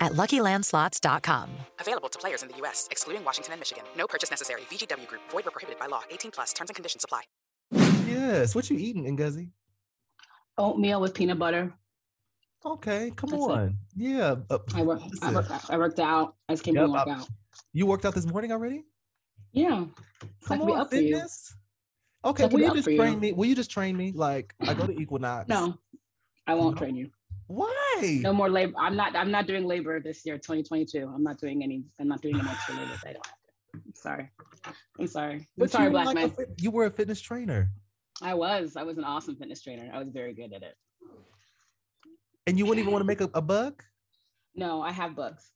at luckylandslots.com. Available to players in the U.S., excluding Washington and Michigan. No purchase necessary. VGW Group, void were prohibited by law. 18 plus terms and conditions apply. Yes. What you eating, Ngozi? Oatmeal with peanut butter. Okay, come That's it. on. Yeah. uh, I worked. I listen, worked. I worked out. I just came Yep, from I- workout. You worked out this morning already? Yeah. Come on, up for you. fitness. Okay, So I can will you just for you. train me? Will you just train me? Like I go to Equinox. No, I won't No. train you. Why? No more labor. I'm not. I'm not doing labor this year, 2022. I'm not doing any. I'm not doing any extra labor. if I don't have to. I'm sorry. I'm sorry. I'm But sorry, you were black like a man. fit- you were a fitness trainer, I was. I was an awesome fitness trainer. I was very good at it. and you wouldn't even want to make a, a buck. No, I have books.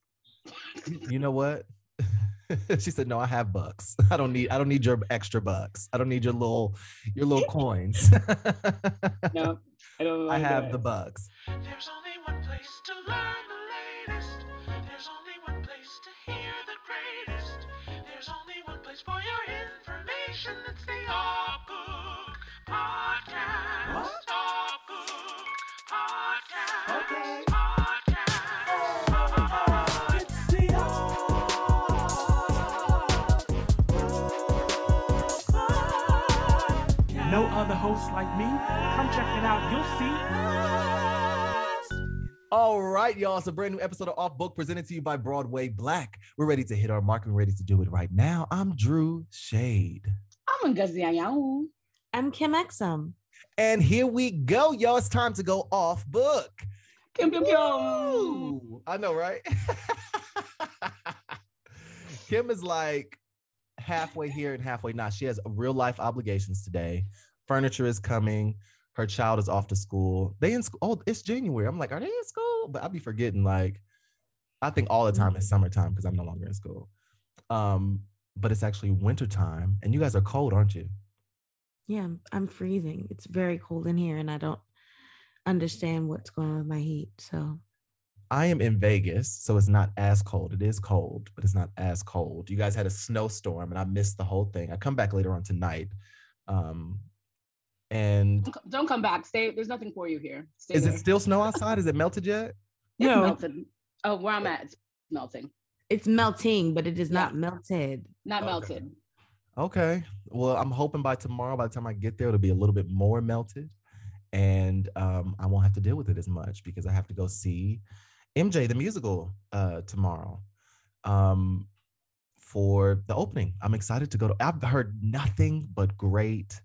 You know what? she said, "No, I have bucks. I don't need. I don't need your extra bucks. I don't need your little, your little coins. No, I don't. I have it. the bucks." There's one place to learn the latest. There's only one place to hear the greatest. There's only one place for your information. It's the Off Book Podcast. Off Book Podcast. Okay. Podcast. It's the No other hosts like me. Come check it out. You'll see. All right, y'all. It's a brand new episode of Off Book presented to you by Broadway Black. We're ready to hit our mark. We're ready to do it right now. I'm Drew Shade. I'm Ngozi Anyanwu. I'm Kim Exum. And here we go, y'all. It's time to go off book. Pew, pew, pew. I know, right? Kim is like halfway here and halfway not. She has real life obligations today. Furniture is coming. Her child is off to school. They in school. Oh, it's January. I'm like, are they in school? But I'd be forgetting. Like, I think all the time it's summertime because I'm no longer in school. Um, but it's actually wintertime, and you guys are cold, aren't you? Yeah, I'm, I'm freezing. It's very cold in here, and I don't understand what's going on with my heat. So I am in Vegas, so it's not as cold. It is cold, but it's not as cold. You guys had a snowstorm, and I missed the whole thing. I come back later on tonight. Um, and Don't Don't come back. Stay. There's nothing for you here. Stay is there. it still snow outside? Is it melted yet? It's No. melted. Oh, where I'm at, it's melting. it's melting, but it is Yeah. not melted. Not Okay. melted. Okay. Well, I'm hoping by tomorrow, by the time I get there, it'll be a little bit more melted, and um, I won't have to deal with it as much because I have to go see MJ the musical uh, tomorrow. Um, for the opening. I'm excited to go to. I've heard nothing but great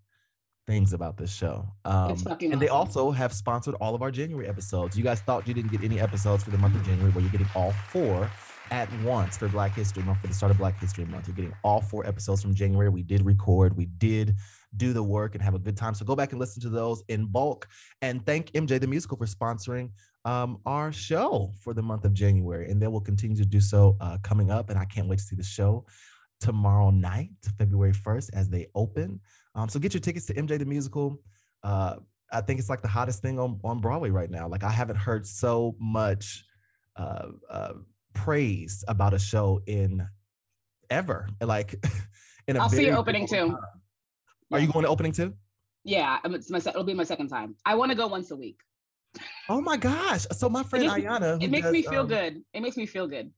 things about this show. Um, and they awesome. also have sponsored all of our January episodes. You guys thought you didn't get any episodes for the month of January, well, you're getting all four at once for Black History Month, for the start of Black History Month. You're getting all four episodes from January. We did record, we did do the work and have a good time. So go back and listen to those in bulk. And thank MJ the Musical for sponsoring um, our show for the month of January. And they will continue to do so uh, coming up. And I can't wait to see the show tomorrow night, February 1st, as they open. Um, so get your tickets to MJ the Musical. Uh, I think it's like the hottest thing on, on Broadway right now. Like I haven't heard so much uh, uh, praised about a show in ever. Like in a I'll see your opening too. time. Are you going to opening too? Yeah, it's my it'll be my second time. I want to go once a week. Oh my gosh. So my friend just- Ayana, who It makes does, me feel um, good. It makes me feel good.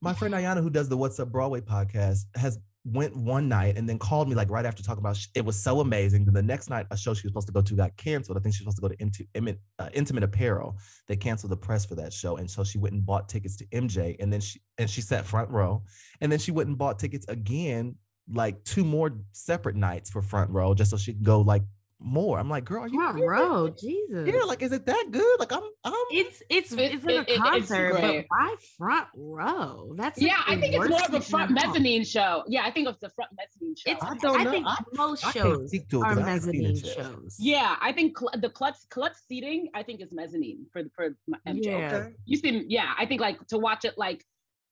my friend Ayana, who does the What's Up Broadway podcast, has went one night and then called me like right after talking about it was so amazing. Then the next night, a show she was supposed to go to got canceled. I think she was supposed to go to Intimate, uh, Intimate Apparel. They canceled the press for that show, and so she went and bought tickets to MJ, and then she and she sat front row, and then she went and bought tickets again, like two more separate nights for front row, just so she could go like more. I'm like, girl, are you Front kidding? row, Jesus. Yeah, like is it that good? Like I'm, I'm. it's it's It- it's like it- a it- concert, but great. why front row? That's like Yeah, I think it's more of a front in the hall. mezzanine show. Yeah, I think it's the front mezzanine show. It's, I I, don't know. think I- most I shows speak to it are 'cause I haven't seen it mezzanine yet. shows. yeah, I think cl- the clutch clutch seating. I think is mezzanine for the for my- MJ. Yeah. Okay. You see, yeah, I think like to watch it like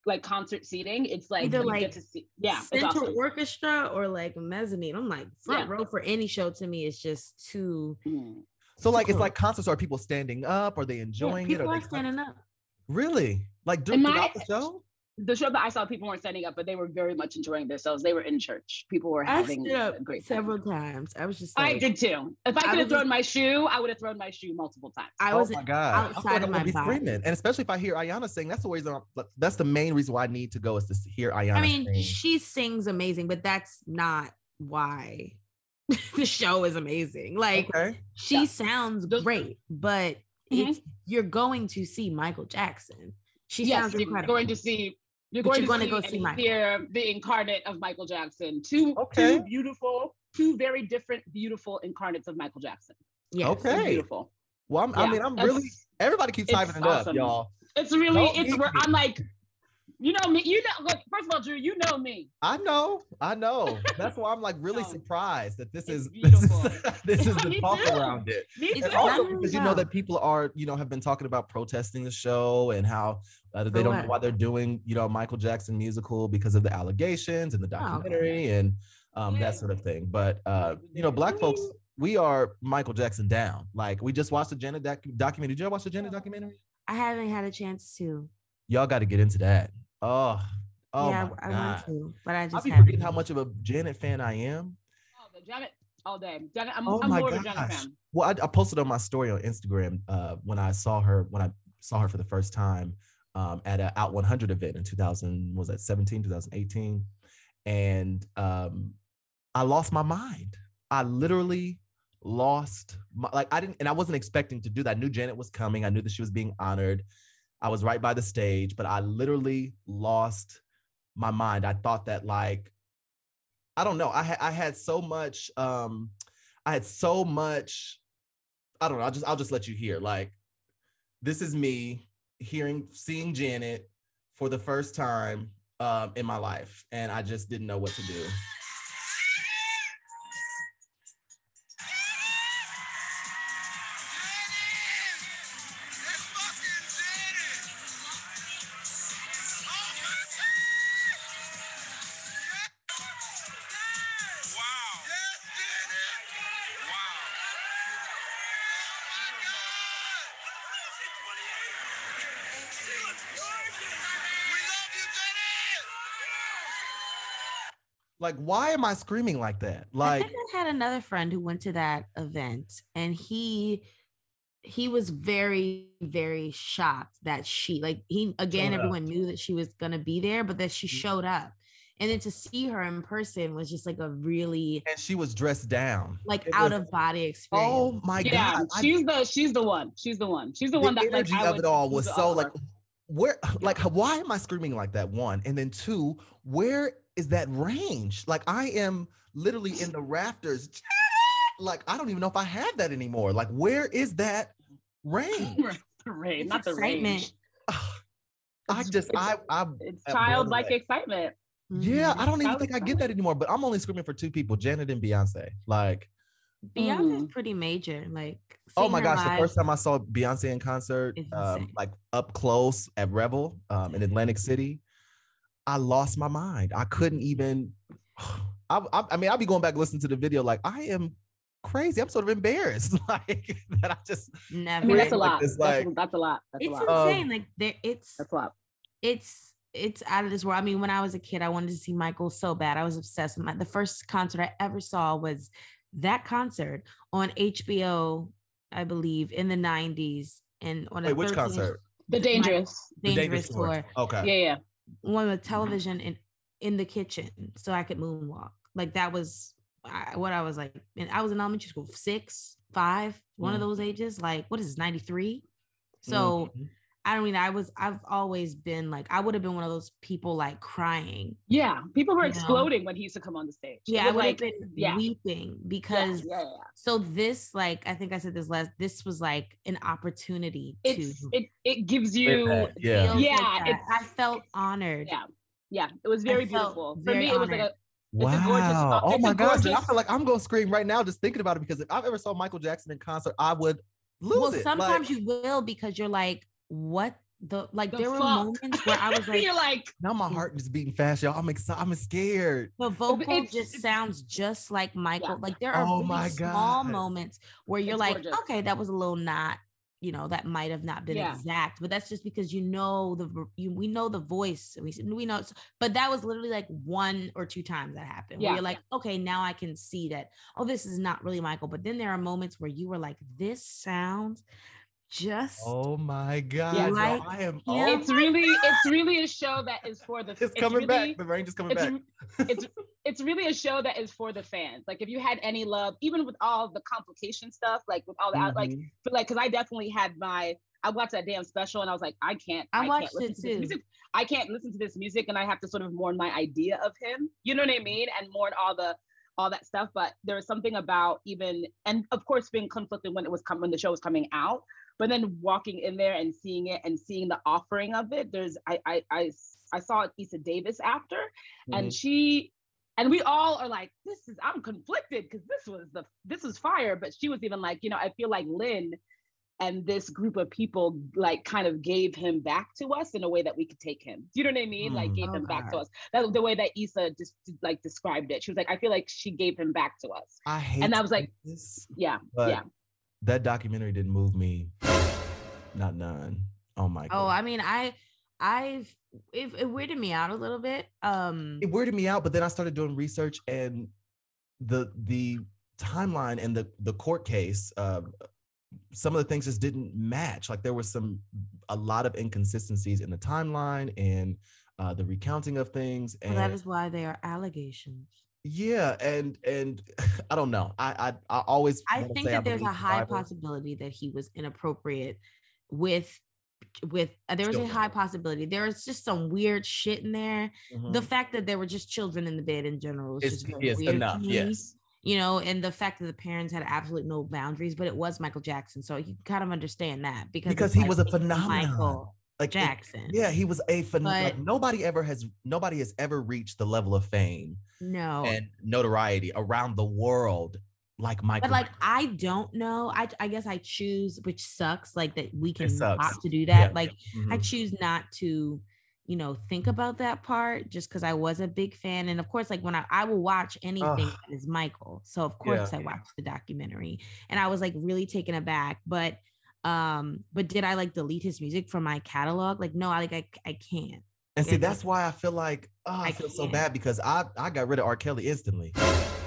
like concert seating. It's like Either, like, get to see. Yeah, it's Central awesome. orchestra or like mezzanine. I'm like front Yeah. row for any show to me is just too. Mm. So like it's like concerts. Are people standing up? Are they Yeah, enjoying it? people Are are they standing up. really like dur- In my- throughout the show? The show that I saw, people weren't standing up, but they were very much enjoying themselves. They were in church. People were I having stood up a great time. several times. I was just I did too. If I I could have thrown just- my shoe, I would have thrown my shoe multiple times. I was oh my god! I feel outside like of my gonna be body. screaming, and especially if I hear Ayana sing. That's the reason. I'm, that's the main reason why I need to go is to hear Ayana. I mean, sing. she sings amazing, but that's not why the show is amazing. Like okay, she Yeah. sounds great, but Mhm. it's you're going to see Michael Jackson. She yes, sounds you're going to see. You're going you're to gonna see go see and Michael. hear the incarnate of Michael Jackson. Two, Okay. two beautiful, two very different, beautiful incarnates of Michael Jackson. Yes. It's Okay. beautiful. well, I'm, I mean, I'm it's- really. Everybody keeps it's hyping it up, y'all. It's really, Don't it's where. I'm like, you know me, you know. Look, first of all, Drew, you know me. I know, I know. That's why I'm like really No. surprised that this It's is this is, this is the Me talk too. around it. Me It's too. and also because you know that people are you know have been talking about protesting the show and how uh, they For don't know why they're doing you know Michael Jackson musical because of the allegations and the Oh, documentary and um, Yeah. that sort of thing. But uh, you know, black folks, we are Michael Jackson down. Like we just watched the Janet doc- documentary. Did you ever watch the Janet documentary? I haven't had a chance to. Y'all got to get into that. Oh, oh yeah, my I god! want to, but I I just be haven't. forgetting how much of a Janet fan I am. Oh, the Janet all day. Janet, I'm, Oh I'm my more of a Janet fan. Well, I, I posted on my story on Instagram uh, when I saw her when I saw her for the first time um, at a Out 100 event in 2000 was that 17 2018, and um, I lost my mind. I literally lost my like I didn't and I wasn't expecting to do that. I knew Janet was coming. I knew that she was being honored. I was right by the stage, but I literally lost my mind. I thought that like I don't know. I had I had so much um I had so much I don't know. I'll just I'll just let you hear. Like this is me hearing seeing Janet for the first time um in my life and I just didn't know what to do. Like why am I screaming like that? I Like think I had another friend who went to that event, and he he was very very shocked that she like he again Showed up. everyone knew that she was gonna be there, but that she Mhm. showed up, and then to see her in person was just like a really and she was dressed down. like It out was- of body experience. Oh my Yeah, god. I- she's the she's the one. She's the one. She's the, the one that like energy I of would it all choose was to so offer. like where like why am i screaming like that one and then two where is that range like i am literally in the rafters like i don't even know if i have that anymore like where is that range Right, It's not the excitement. range. i just i i It's am blown childlike excitement. yeah Mhm. i don't even Child think i get that anymore but i'm only screaming for two people janet and beyonce like Beyonce's Mm. pretty major. Like oh my her gosh the first time i saw beyonce in concert um, like up close at revel um, in atlantic city i lost my mind i couldn't even I, I, I mean i'll be going back listening to the video like i am crazy i'm sort of embarrassed like that i just never. I mean, that's a Like lot. this, that's, like- that's a lot. That's it's a lot. Um, insane. like there, it's That's a lot. it's it's out of this world. I mean, when I was a kid, I wanted to see Michael so bad. I was obsessed with my the first concert I ever saw was that concert on HBO, I believe, in the 90s. And on a Wait, which 13 concert? The dangerous. The Dangerous Tour. tour. Okay. Yeah, yeah. One with television in in the kitchen, so I could moonwalk. Like that was I, what I was like. And I was in elementary school, six, five, one of Mm. those ages. Like what is this, 93? So Mhm. I don't mean, I was I've always been like I would have been one of those people like crying. Yeah. People were You know? exploding when he used to come on the stage. Yeah, I would like, have been yeah. weeping because yeah, yeah. so this like I think I said this last this was like an opportunity It's to it it gives you back, Yeah. feel like Yeah, it's- I felt honored. yeah. Yeah. It was very felt beautiful. For very me, it was like a honored. It's a gorgeous- Wow. uh, oh it's my gosh. I gorgeous- feel like I'm going to scream right now just thinking about it because if I've ever saw Michael Jackson in concert, I would lose well, it. sometimes Like, you will because you're like, what the like The there were moments where I was like You're like, now my heart is beating fast, y'all. I'm excited. I'm scared. the vocal it's- just it's- sounds just like Michael. Like there are Oh really my small moments where you're It's like, gorgeous. okay, that was a little not, you know, that might have not been Yeah. exact, but that's just because you know the you, we know the voice. We we know, it's, but that was literally like one or two times that happened. Where you're like, okay, now I can see that. Oh, this is not really Michael. But then there are moments where you were like, this sounds just Oh my God. y'all, like I am. him. Oh, it's really it's really a show that is for the it's coming really, back. The range is coming it's, back. it's it's really a show that is for the fans. Like if you had any love, even with all the complication stuff, like with all that, like Mhm. but like because I definitely had my I watched that damn special and I was like, I can't I can't watched listen it to this too. music. I can't listen to this music and I have to sort of mourn my idea of him. You know what I mean? And mourn all the all that stuff. But there was something about even and of course being conflicted when it was coming when the show was coming out. But then walking in there and seeing it and seeing the offering of it, there's I I I saw Issa Davis after and Mhm. she and we all are like this is i'm conflicted because this was the this was fire. But she was even like you know i feel like lynn and this group of people like kind of gave him back to us in a way that we could take him. Do you know what i mean? Like Mm. gave him back to us. That the way that Issa just like described it she was like i feel like she gave him back to us. I hate and I was like, this, yeah yeah that documentary didn't move me. Not none. Oh my god. Oh, I mean, I, I've it, it weirded me out a little bit. Um, it weirded me out but then i started doing research and the the timeline and the the court case uh some of the things just didn't match like there was some a lot of inconsistencies in the timeline and uh the recounting of things well, and that is why they are allegations. Yeah and and i don't know i i, I always I think that there's a high Bible. possibility that he was inappropriate with with uh, there was Still a high possibility there was just some weird shit in there the Mhm. fact that there were just children in the bed in general is it's, just weird enough yes you know and the fact that the parents had absolutely no boundaries but it was michael jackson so you kind of understand that because because he like, was a phenomenon michael like it- jackson yeah he was a phen- like nobody ever has nobody has ever reached the level of fame no and notoriety around the world like Michael. But like I don't know. I I guess I choose, which sucks. Like that we can opt to do that. Yeah, like I Mhm. choose not to, you know, think about that part just because I was a big fan. And of course, like when I I will watch anything Ugh. that is Michael. So of course I watched the documentary and I was like really taken aback. But um, but did I like delete his music from my catalog? Like no, I like I I can't. and see, that's why I feel like oh, I, I feel so can't. bad because I I got rid of R. Kelly instantly.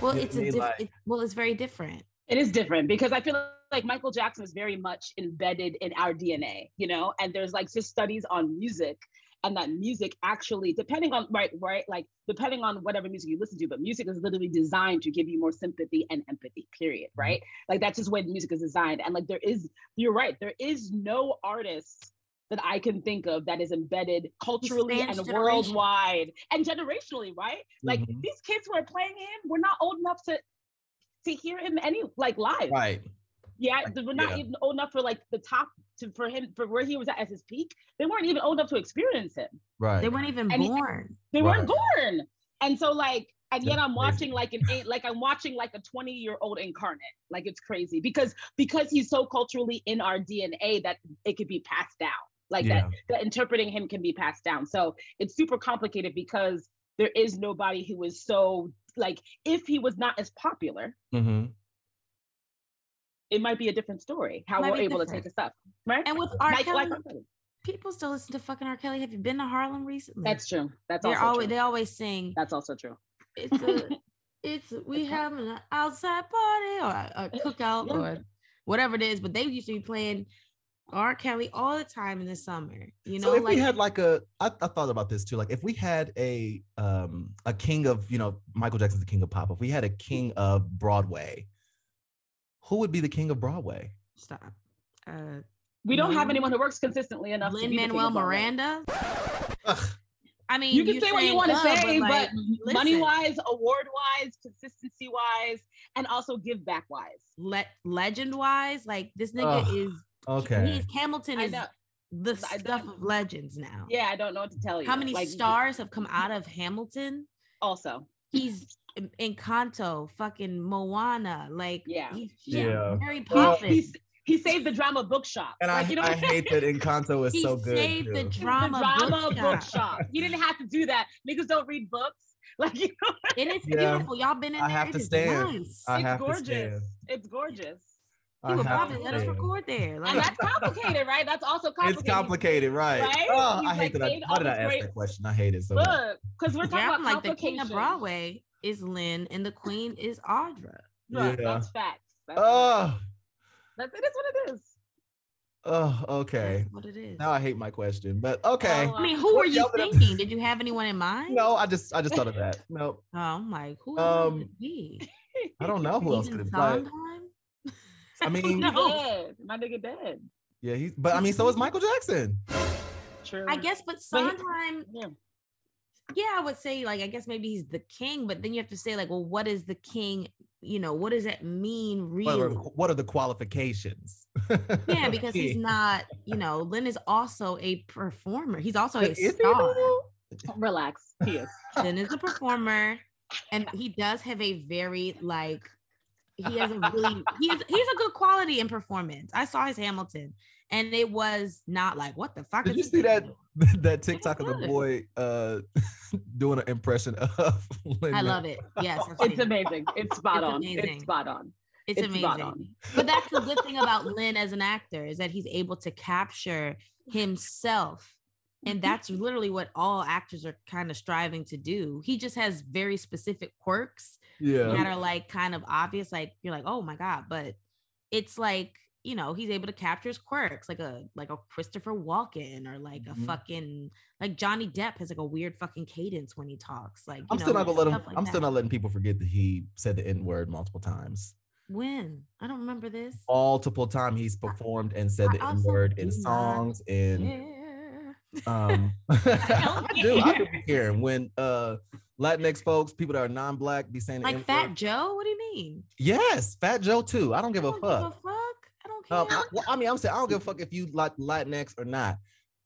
Well, You it's a I a diff- Like- it- well, it's very different. It is different because I feel like Michael Jackson is very much embedded in our DNA, you know, and there's like just studies on music and that music actually, depending on, right, right, like depending on whatever music you listen to, but music is literally designed to give you more sympathy and empathy, period, right? Like that's just the way the music is designed. And like there is, you're right, there is no artist that I can think of that is embedded culturally and worldwide and generationally, right? Like Mhm. these kids who are playing him were not old enough to to hear him any like live. Right. Yeah, they were not Yeah. even old enough for like the top to for him for where he was at at his peak. They weren't even old enough to experience him. Right. They weren't even And he- born. They Right. weren't born. And so like and yet I'm watching like an eight, like I'm watching like a 20 year old incarnate. Like it's crazy because because he's so culturally in our DNA that it could be passed down. Like Yeah. that that interpreting him can be passed down. So it's super complicated because there is nobody who is so like if he was not as popular, hmm it might be a different story. How Might we're be able to take us up, right? And with R. Like- Kelly, like people still listen to fucking R. Kelly. Have you been to Harlem recently? That's true. That's They're also always true. they always sing. That's also true. It's a it's we having an outside party or a, a cookout Yeah. or whatever it is. But they used to be playing R. Kelly all the time in the summer. You know, so if like we had like a, I, I thought about this too. Like if we had a um a king of, you know, Michael Jackson's the king of pop. If we had a king of Broadway, who would be the king of Broadway? stop. Uh, We don't have anyone who works consistently enough. to Lin be the king Manuel. Miranda. Ugh, I mean, You can say what you want to say, but, like, money wise, award wise, consistency wise, and also give back wise. le- legend wise, like this nigga Ugh, is okay. he's Hamilton is the I stuff of legends now. Yeah, I don't know what to tell you. How many Like, stars have come out of Hamilton? Also, He's in Encanto, fucking Moana, like Yeah. he's Yeah. very he, poppin'. he's, he saved the drama bookshop. And like, I, you know I what I'm hate that Encanto is He so good. He saved the drama, the drama bookshop. bookshop. He didn't have to do that. Niggas don't read books. Like you know, and it's Yeah. beautiful. Y'all been in I there. have it to is stand. Nice. I it's have to gorgeous. stand. It's gorgeous. I People have probably let us record there. Like, And that's complicated, right? That's also complicated. It's complicated, right? Right? Oh, He's I hate like that. I, why did I ask great- that question? I hate it so much. Look, because we're talking yeah, about I'm like the king of. Broadway is Lin and the queen is Audra. Look, Yeah. That's facts. That's, Oh, that's it is what it is. oh, okay. That's what it is. Now I hate my question, but okay. Oh, I mean, who were you y'all thinking? Did you have anyone in mind? No, I just I just thought of that. No, Oh, I'm like, who Um, would it be? I don't know who else could Even have played. I mean, No. My nigga dead. yeah, he's but I mean, so is Michael Jackson. True. I guess, but But he- Yeah. Yeah, I would say like I guess maybe he's the king, but then you have to say like, well, what is the king? You know, what does that mean What are, really? what are the qualifications? Yeah, because he's not. You know, Lin is also a performer. He's also a Is he star. though? Relax. He is. Lin is a performer, and he does have a very like. He has a really he's he's a good quality in performance. I saw his Hamilton, and it was not like what the fuck. Did is you see that nigga that TikTok of the boy uh doing an impression of? doing? I love it. Yes, I've It's it. amazing. It's spot It's on. amazing. It's spot on. It's, It's amazing. But that's the good thing about Lin as an actor is that he's able to capture himself. And that's literally what all actors are kind of striving to do. He just has very specific quirks Yeah. that are like kind of obvious. Like you're like, oh my God. But it's like, you know, he's able to capture his quirks like a like a Christopher Walken or like Mhm. a fucking like Johnny Depp has like a weird fucking cadence when he talks. Like you I'm know, still not gonna let him. like I'm still not letting people forget that he said the N word multiple times. when I don't remember this. Multiple time he's performed and said I the n-word in songs and um I do I do be caring when uh Latinx folks, people that are non-black, be saying Like N-word. Fat Joe? What do you mean? Yes, Fat Joe too. I don't give I a don't fuck. give a fuck. I care. Um, I, well, I mean, I'm saying I don't give a fuck if you like Latinx or not.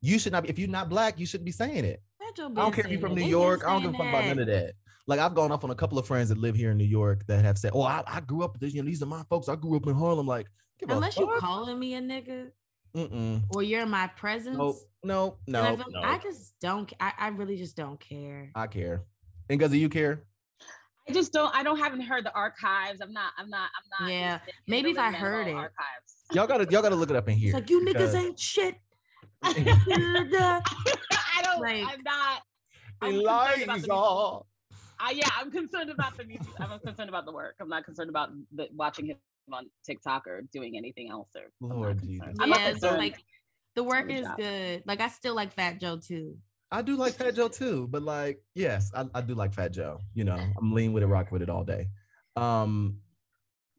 You should not be. If you're not black, you shouldn't be saying it. I don't care if you're from. New York. I don't give a fuck about none of that. Like I've gone off on a couple of friends that live here in New York that have said, "Oh, I, I grew up. with This, you know, these are my folks. I grew up in Harlem." Like, give Unless you fuck. calling me a nigga Mm-mm. or you're in my presence. No, no, I, no, feel- no. I just don't. I, I really just don't care. I care. And because of you care, I just don't. I don't haven't heard the archives. I'm not. I'm not. I'm not. Yeah, maybe if I heard it. Archives. Y'all gotta y'all gotta look it up in here. It's like you because- niggas ain't shit. I don't. Like- I'm not. I'm He about the lies all. I, yeah, I'm concerned about the music. I'm concerned about the work. I'm not concerned about the, watching him on TikTok or doing anything else. Or I'm not Lord. Jesus. I'm yeah, so like the work is job. good. Like I still like Fat Joe too. I do like Fat Joe too, but like, yes, I, I do like Fat Joe. You know, I'm lean with it, rock with it all day. Um,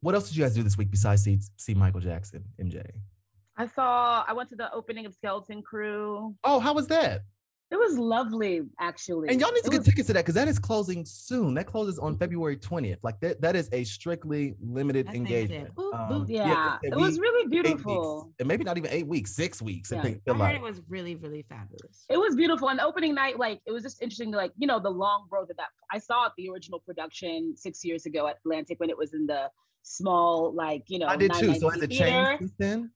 what else did you guys do this week besides see, see Michael Jackson, MJ? I saw. I went to the opening of Skeleton Crew. Oh, how was that? It was lovely, actually. And y'all need to It get was- tickets to that because that is closing soon. That closes on February 20th. Like that, that is a strictly limited That thing said, engagement. boop, Um, boop. Yeah, they it said was we- really beautiful. and maybe not even eight weeks, six weeks. I Yeah. think I heard like it was really, really fabulous. It was beautiful. And the opening night, like, it was just interesting to, like, you know, the long road that that I saw it, the original production six years ago at Atlantic when it was in the small, like, you know, I did too. So 990 has it changed since then?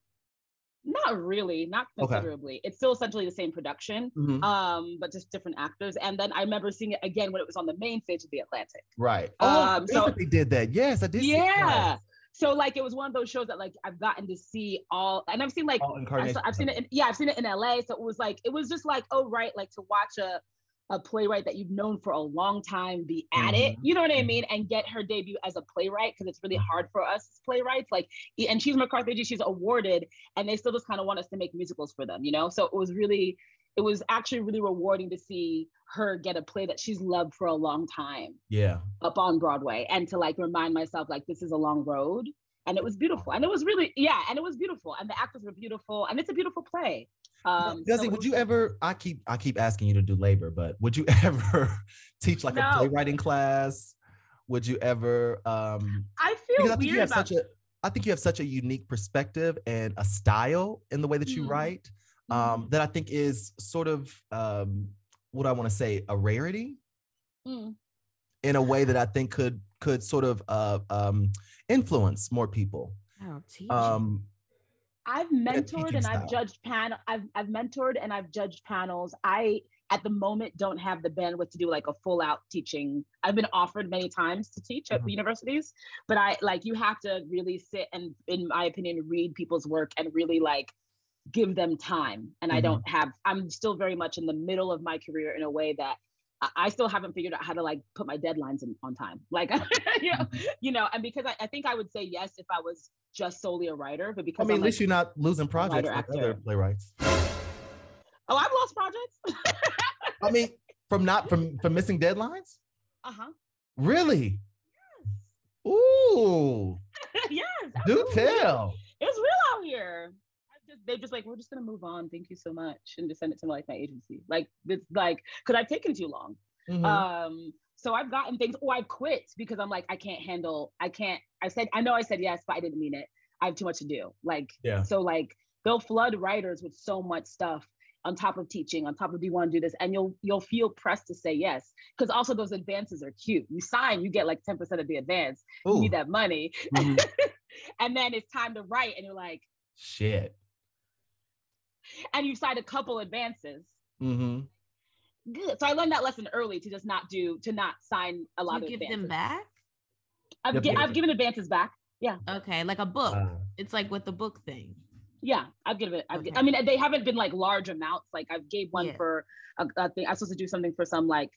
Not really, not Okay. considerably. It's still essentially the same production, Mhm. um, but just different actors. And then I remember seeing it again when it was on the main stage of the Atlantic. Right. Oh, Um, so- they did that. Yes, I did. Yeah. so like it was one of those shows that like I've gotten to see all, and I've seen like I've, I've seen it. In, yeah, I've seen it in LA. So it was like it was just like oh right, like to watch a a playwright that you've known for a long time be at it. Mhm. You know what I mean? And get her debut as a playwright because it's really hard for us as playwrights. Like, and she's MacArthur. She's awarded, and they still just kind of want us to make musicals for them. You know? So it was really. It was actually really rewarding to see her get a play that she's loved for a long time Yeah. up on Broadway and to like remind myself like this is a long road and it was beautiful and it was really yeah and it was beautiful and the actors were beautiful and it's a beautiful play. Um, Desi, it would you ever? I keep I keep asking you to do labor, but would you ever teach like a playwriting class? Would you ever? um I Because feel I think you weird have about such a I think you have such a unique perspective and a style in the way that you Mhm. write um, that I think is sort of um, what I want to say a rarity Mm. In a way that I think could could sort of uh, um, influence more people. Oh. Um, I've mentored teaching and I've judged panel. I've I've mentored and I've judged panels. I at the moment don't have the bandwidth to do like a full out teaching. I've been offered many times to teach at Mhm. universities, but I like you have to really sit and, in my opinion, read people's work and really like give them time. And I Mhm. don't have. I'm still very much in the middle of my career in a way that. I- still haven't figured out how to like put my deadlines in on time. Like, you know, you know, and because I, I think I would say yes if I was just solely a writer, but because I mean, I'm, at least like, you're not losing projects writer, like other playwrights. Oh, I've lost projects. I mean, from not from from missing deadlines. uh huh. Really? Yes. Ooh, yes. do absolutely. tell. It's real out here. Just, they just like, we're just gonna move on. Thank you so much, and just send it to like my agency. Like it's like, cause I've taken too long. Mhm. Um, so I've gotten things, or I quit because I'm like, I can't handle. I can't. I said, I know I said yes, but I didn't mean it. I have too much to do. Like, Yeah. so like they'll flood writers with so much stuff on top of teaching, on top of do you want to do this, and you'll you'll feel pressed to say yes because also those advances are cute. You sign, you get like ten percent of the advance. You Ooh, need that money, mhm. and then it's time to write, and you're like, Shit. And you signed a couple advances. hmm Good. So I learned that lesson early to just not do to not sign a lot you of give advances. them back? I've, Yeah, gi- I've given advances back. Yeah. Okay, like a book. Uh, it's like with the book thing. Yeah, I've given it. I've gi- I mean, they haven't been like large amounts. Like I've gave one Yeah. for a, a thing. I was supposed to do something for some like,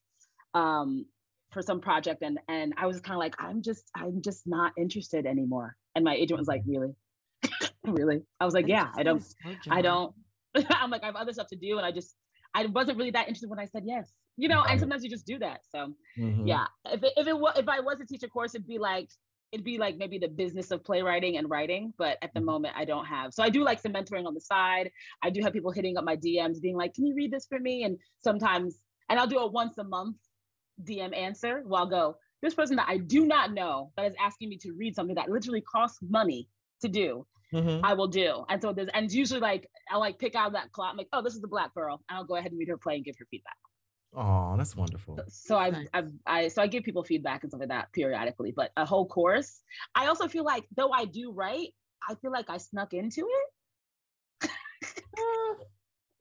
um, for some project, and and I was kind of like, I'm just, I'm just not interested anymore. And my agent was like, really, really? I was like, That yeah, I don't, so I don't. I'm like, I have other stuff to do, and I just, I wasn't really that interested when I said yes. You know, and sometimes you just do that. So mhm. yeah, if it, if it was, if I was to teach a course, it'd be like. It'd be like maybe the business of playwriting and writing, but at the Mhm. moment I don't have. So I do like some mentoring on the side. I do have people hitting up my DMs, being like, "Can you read this for me?" And sometimes, and I'll do a once a month DM answer. Well, I'll go, "This person that I do not know that is asking me to read something that literally costs money to do, Mhm. I will do." And so there's, and it's usually like I like pick out that clock. I'm like, "Oh, this is the black girl," and I'll go ahead and read her play and give her feedback. Oh, that's wonderful. So I've, Nice. I've, I, so I give people feedback and stuff like that periodically. But a whole course, I also feel like though I do write, I feel like I snuck into it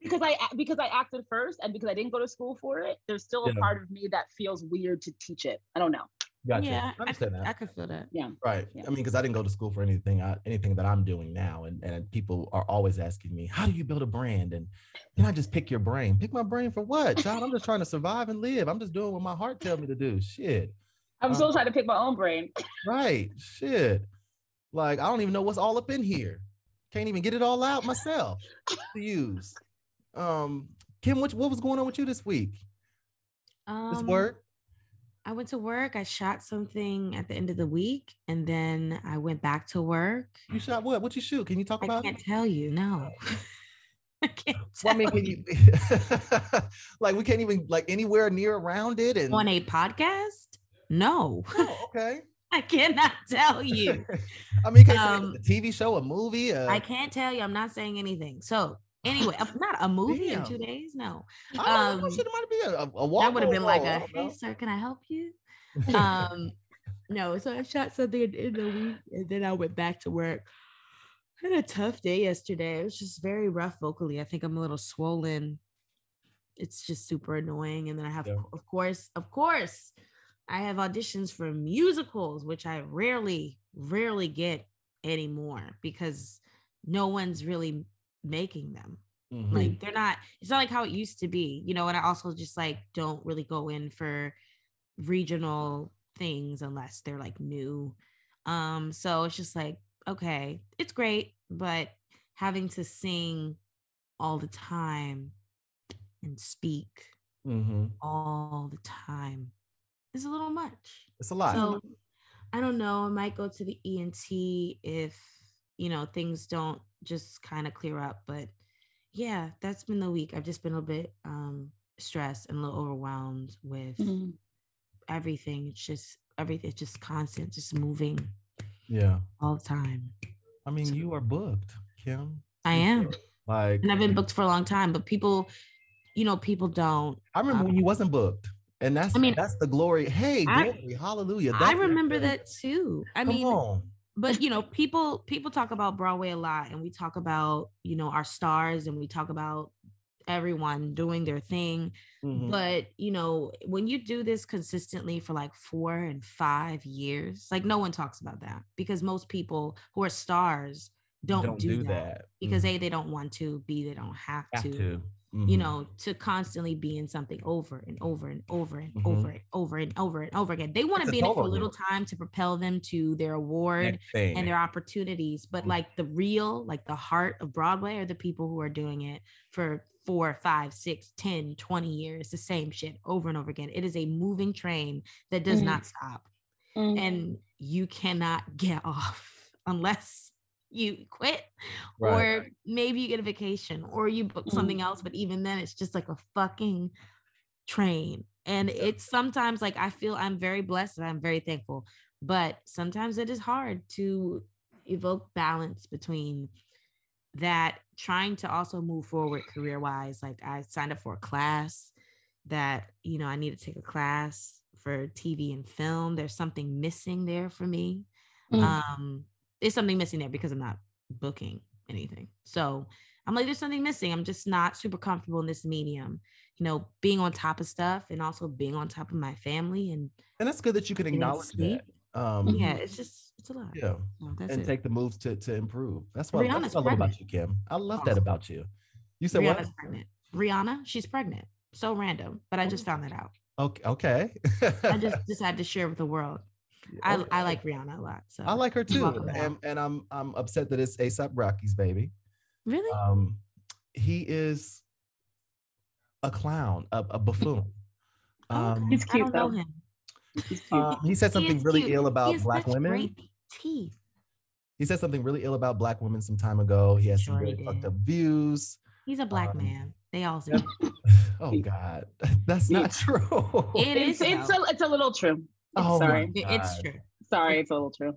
because I because I acted first and because I didn't go to school for it. There's still a Yeah. part of me that feels weird to teach it. I don't know. Gotcha. Yeah, I I, understand could, that. I could feel that. Yeah. Right. Yeah. I mean, because I didn't go to school for anything, I, anything that I'm doing now, and and people are always asking me, "How do you build a brand?" And can I just pick your brain? Pick my brain for what, child? I'm just trying to survive and live. I'm just doing what my heart tells me to do. Shit. I'm still Uh, trying to pick my own brain. Right. Shit. Like I don't even know what's all up in here. Can't even get it all out myself to use. Um, Kim, what what was going on with you this week? This Um, work? I went to work. I shot something at the end of the week, and then I went back to work. You shot what? What you shoot? Can you talk I about? I can't tell you. No, I can't Well, I mean, can you. like we can't even like anywhere near around it and on a podcast. No, Oh, okay. I cannot tell you. I mean, can Um, a TV show, a movie? Uh, I can't tell you. I'm not saying anything. So anyway, not a movie in two days. No, I don't know, um, shit, it might be a, a, walk. that would have been like a, hey sir, can I help you? Um, no. So I shot something in, in the week, and then I went back to work. I had a tough day yesterday. It was just very rough vocally. I think I'm a little swollen. It's just super annoying. And then I have, Yeah. of course, of course, I have auditions for musicals, which I rarely, rarely get anymore because no one's really making them. Mhm. Like they're not, it's not like how it used to be, you know. And I also just like don't really go in for regional things unless they're like new. Um, so it's just like, okay, it's great, but having to sing all the time and speak Mhm. all the time is a little much. It's a lot. So I don't know. I might go to the ENT if you know things don't just kind of clear up. But yeah, that's been the week. I've just been a bit um stressed and a little overwhelmed with Mhm. everything. It's just everything. It's just constant, just moving yeah. all the time. I mean, So- you are booked, Kim. I am, Like and I've been booked for a long time. But people, you know, people don't. I remember when you wasn't booked. And that's I mean, that's the glory. Hey, I- glory, hallelujah. I remember that too. I Come mean, on. But you know people people talk about broadway a lot and we talk about you know our stars and we talk about everyone doing their thing Mhm. but you know when you do this consistently for like four and five years like no one talks about that because most people who are stars don't, do, that, because Mhm. a they don't want to b they don't have, have to, to. You Mhm. know to constantly be in something over and over and over and Mhm. over and over and over and over again they want to be in it for a little time to propel them to their award and their opportunities but Mhm. like the real like the heart of broadway are the people who are doing it for four five six ten twenty years the same shit over and over again it is a moving train that does Mhm. not stop Mhm. and you cannot get off unless you quit Right. or maybe you get a vacation or you book Mhm. something else but even then it's just like a fucking train and it's sometimes like i feel i'm very blessed and i'm very thankful but sometimes it is hard to evoke balance between that trying to also move forward career wise like i signed up for a class that you know i need to take a class for tv and film there's something missing there for me Mm. um there's something missing there because i'm not booking anything so i'm like there's something missing i'm just not super comfortable in this medium you know being on top of stuff and also being on top of my family and and that's good that you can acknowledge that. Um yeah it's just it's a lot yeah. That's and it. take the moves to to improve. That's what, Rihanna's that's what I love about you, Kim. I love that about you. You said rihanna's what? pregnant rihanna she's pregnant so random but i just found that out Okay. Okay. i just decided to share with the world I, I like rihanna a lot so I like her too, and, and I'm I'm upset that it's ASAP Rocky's baby. really Um, he is a clown, a, a buffoon. Oh. Um, He's i cute don't know though. him He's cute. um, he said something is really cute. ill He about has black such women. great teeth He said something really ill about black women some time ago. He has some Sure he very fucked up views. He's a black Um, man. They all say Yep. it. Oh God, that's not true. It it's it's a it's a little true. Oh my sorry. It's true. Sorry, it's a little true.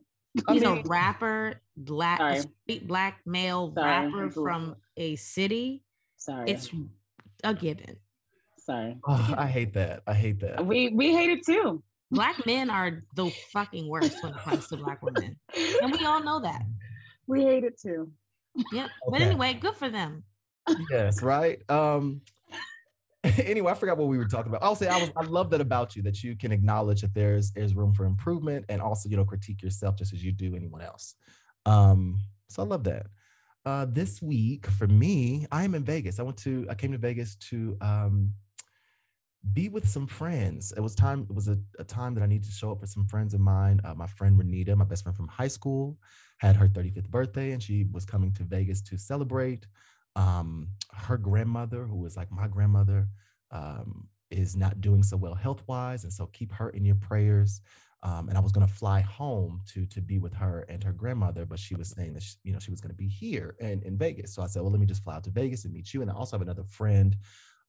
I He's a rapper, black, a Sorry. straight black male Sorry, rapper I'm from a city. sorry. It's a given. sorry. Oh, I hate that. I hate that. We we hate it too. Black men are the fucking worst when it comes to black women, and we all know that. we hate it too. Yeah. But anyway, good for them. yes, right. Um anyway, I forgot what we were talking about. I'll say I was I love that about you that you can acknowledge that there's there's room for improvement and also, you know, critique yourself just as you do anyone else. Um, so I love that. Uh this week for me, I am in Vegas. I went to I came to Vegas to um be with some friends. It was time, it was a, a time that I needed to show up for some friends of mine. Uh, my friend Renita, my best friend from high school, had her 35th birthday and she was coming to Vegas to celebrate um her grandmother who was like my grandmother um is not doing so well health wise and so keep her in your prayers um and i was going to fly home to to be with her and her grandmother but she was saying that she, you know she was going to be here in in vegas. So i said well let me just fly out to vegas and meet you and i also have another friend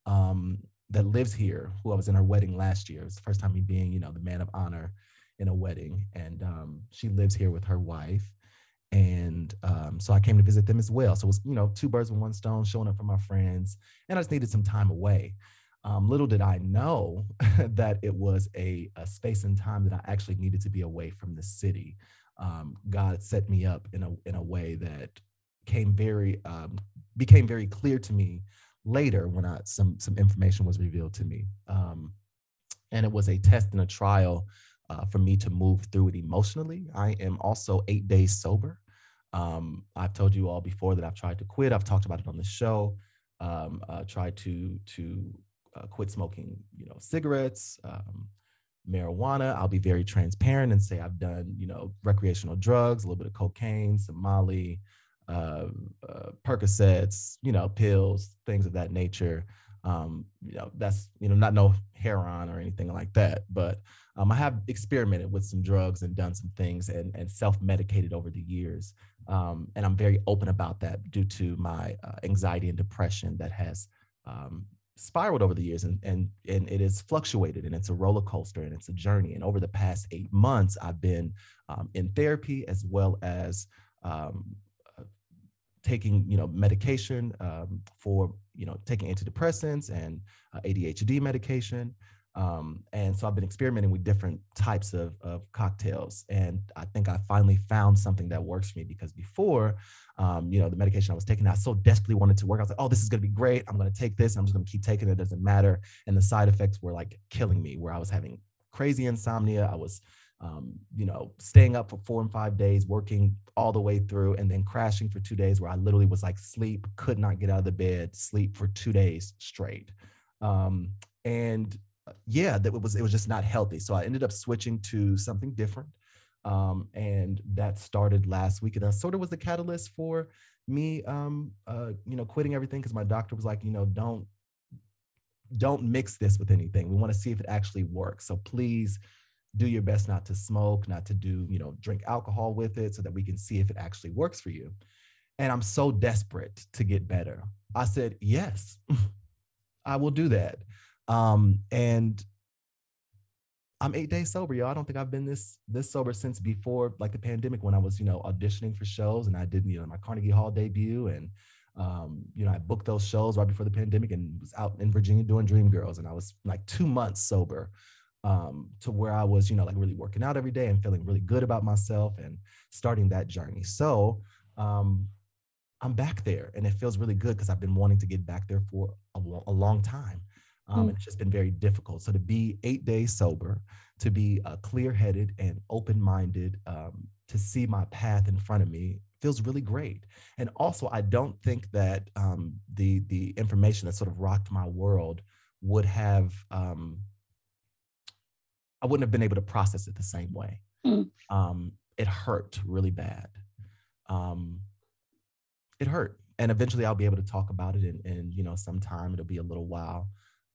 um that lives here who i was in her wedding last year. It's the first time me being you know the man of honor in a wedding and um she lives here with her wife and um, so I came to visit them as well. So it was, you know, two birds with one stone, showing up for my friends, and I just needed some time away. Um, little did I know that it was a, a space and time that I actually needed to be away from the city. Um, God set me up in a in a way that came very um, became very clear to me later when I some some information was revealed to me. Um, and it was a test and a trial uh, for me to move through it emotionally. I am also eight days sober. Um, I've told you all before that I've tried to quit. I've talked about it on the show. Um, uh, tried to to uh, quit smoking, you know, cigarettes, um, marijuana. I'll be very transparent and say I've done, you know, recreational drugs, a little bit of cocaine, some Molly, uh, uh, Percocets, you know, pills, things of that nature. Um, you know, that's you know not no heroin or anything like that, but um, I have experimented with some drugs and done some things and and self medicated over the years, um, and I'm very open about that due to my uh, anxiety and depression that has um, spiraled over the years and and and it has fluctuated and it's a roller coaster and it's a journey. And over the past eight months i've been um, in therapy as well as um, uh, taking you know medication um, for you know taking antidepressants and uh, adhd medication um, and so I've been experimenting with different types of, of cocktails. And I think I finally found something that works for me because before, um, you know, the medication I was taking, I so desperately wanted to work. I was like, oh, this is going to be great. I'm going to take this. I'm just going to keep taking it. It doesn't matter. And the side effects were like killing me, where I was having crazy insomnia. I was, um, you know, staying up for four and five days, working all the way through, and then crashing for two days, where I literally was like sleep, could not get out of the bed, sleep for two days straight. Um, and yeah, that was it was just not healthy. So I ended up switching to something different. Um, and that started last week. And that sort of was the catalyst for me um, uh, you know, quitting everything because my doctor was like, you know, don't don't mix this with anything. We want to see if it actually works. So please do your best not to smoke, not to do, you know, drink alcohol with it so that we can see if it actually works for you. And I'm so desperate to get better. I said, yes, I will do that. Um, and I'm eight days sober, y'all. I don't think I've been this this sober since before like the pandemic when I was, you know, auditioning for shows and I did, you know, my Carnegie Hall debut and um, you know, I booked those shows right before the pandemic and was out in Virginia doing Dreamgirls and I was like two months sober um, to where I was, you know, like really working out every day and feeling really good about myself and starting that journey. So um, I'm back there and it feels really good because I've been wanting to get back there for a, a long time. Um, mm. And it's just been very difficult. So to be eight days sober, to be uh, clear headed and open minded, um, to see my path in front of me feels really great. And also, I don't think that um, the the information that sort of rocked my world would have um, I wouldn't have been able to process it the same way. Mm. Um, it hurt really bad. Um, it hurt, and eventually I'll be able to talk about it. And, and you know, sometime it'll be a little while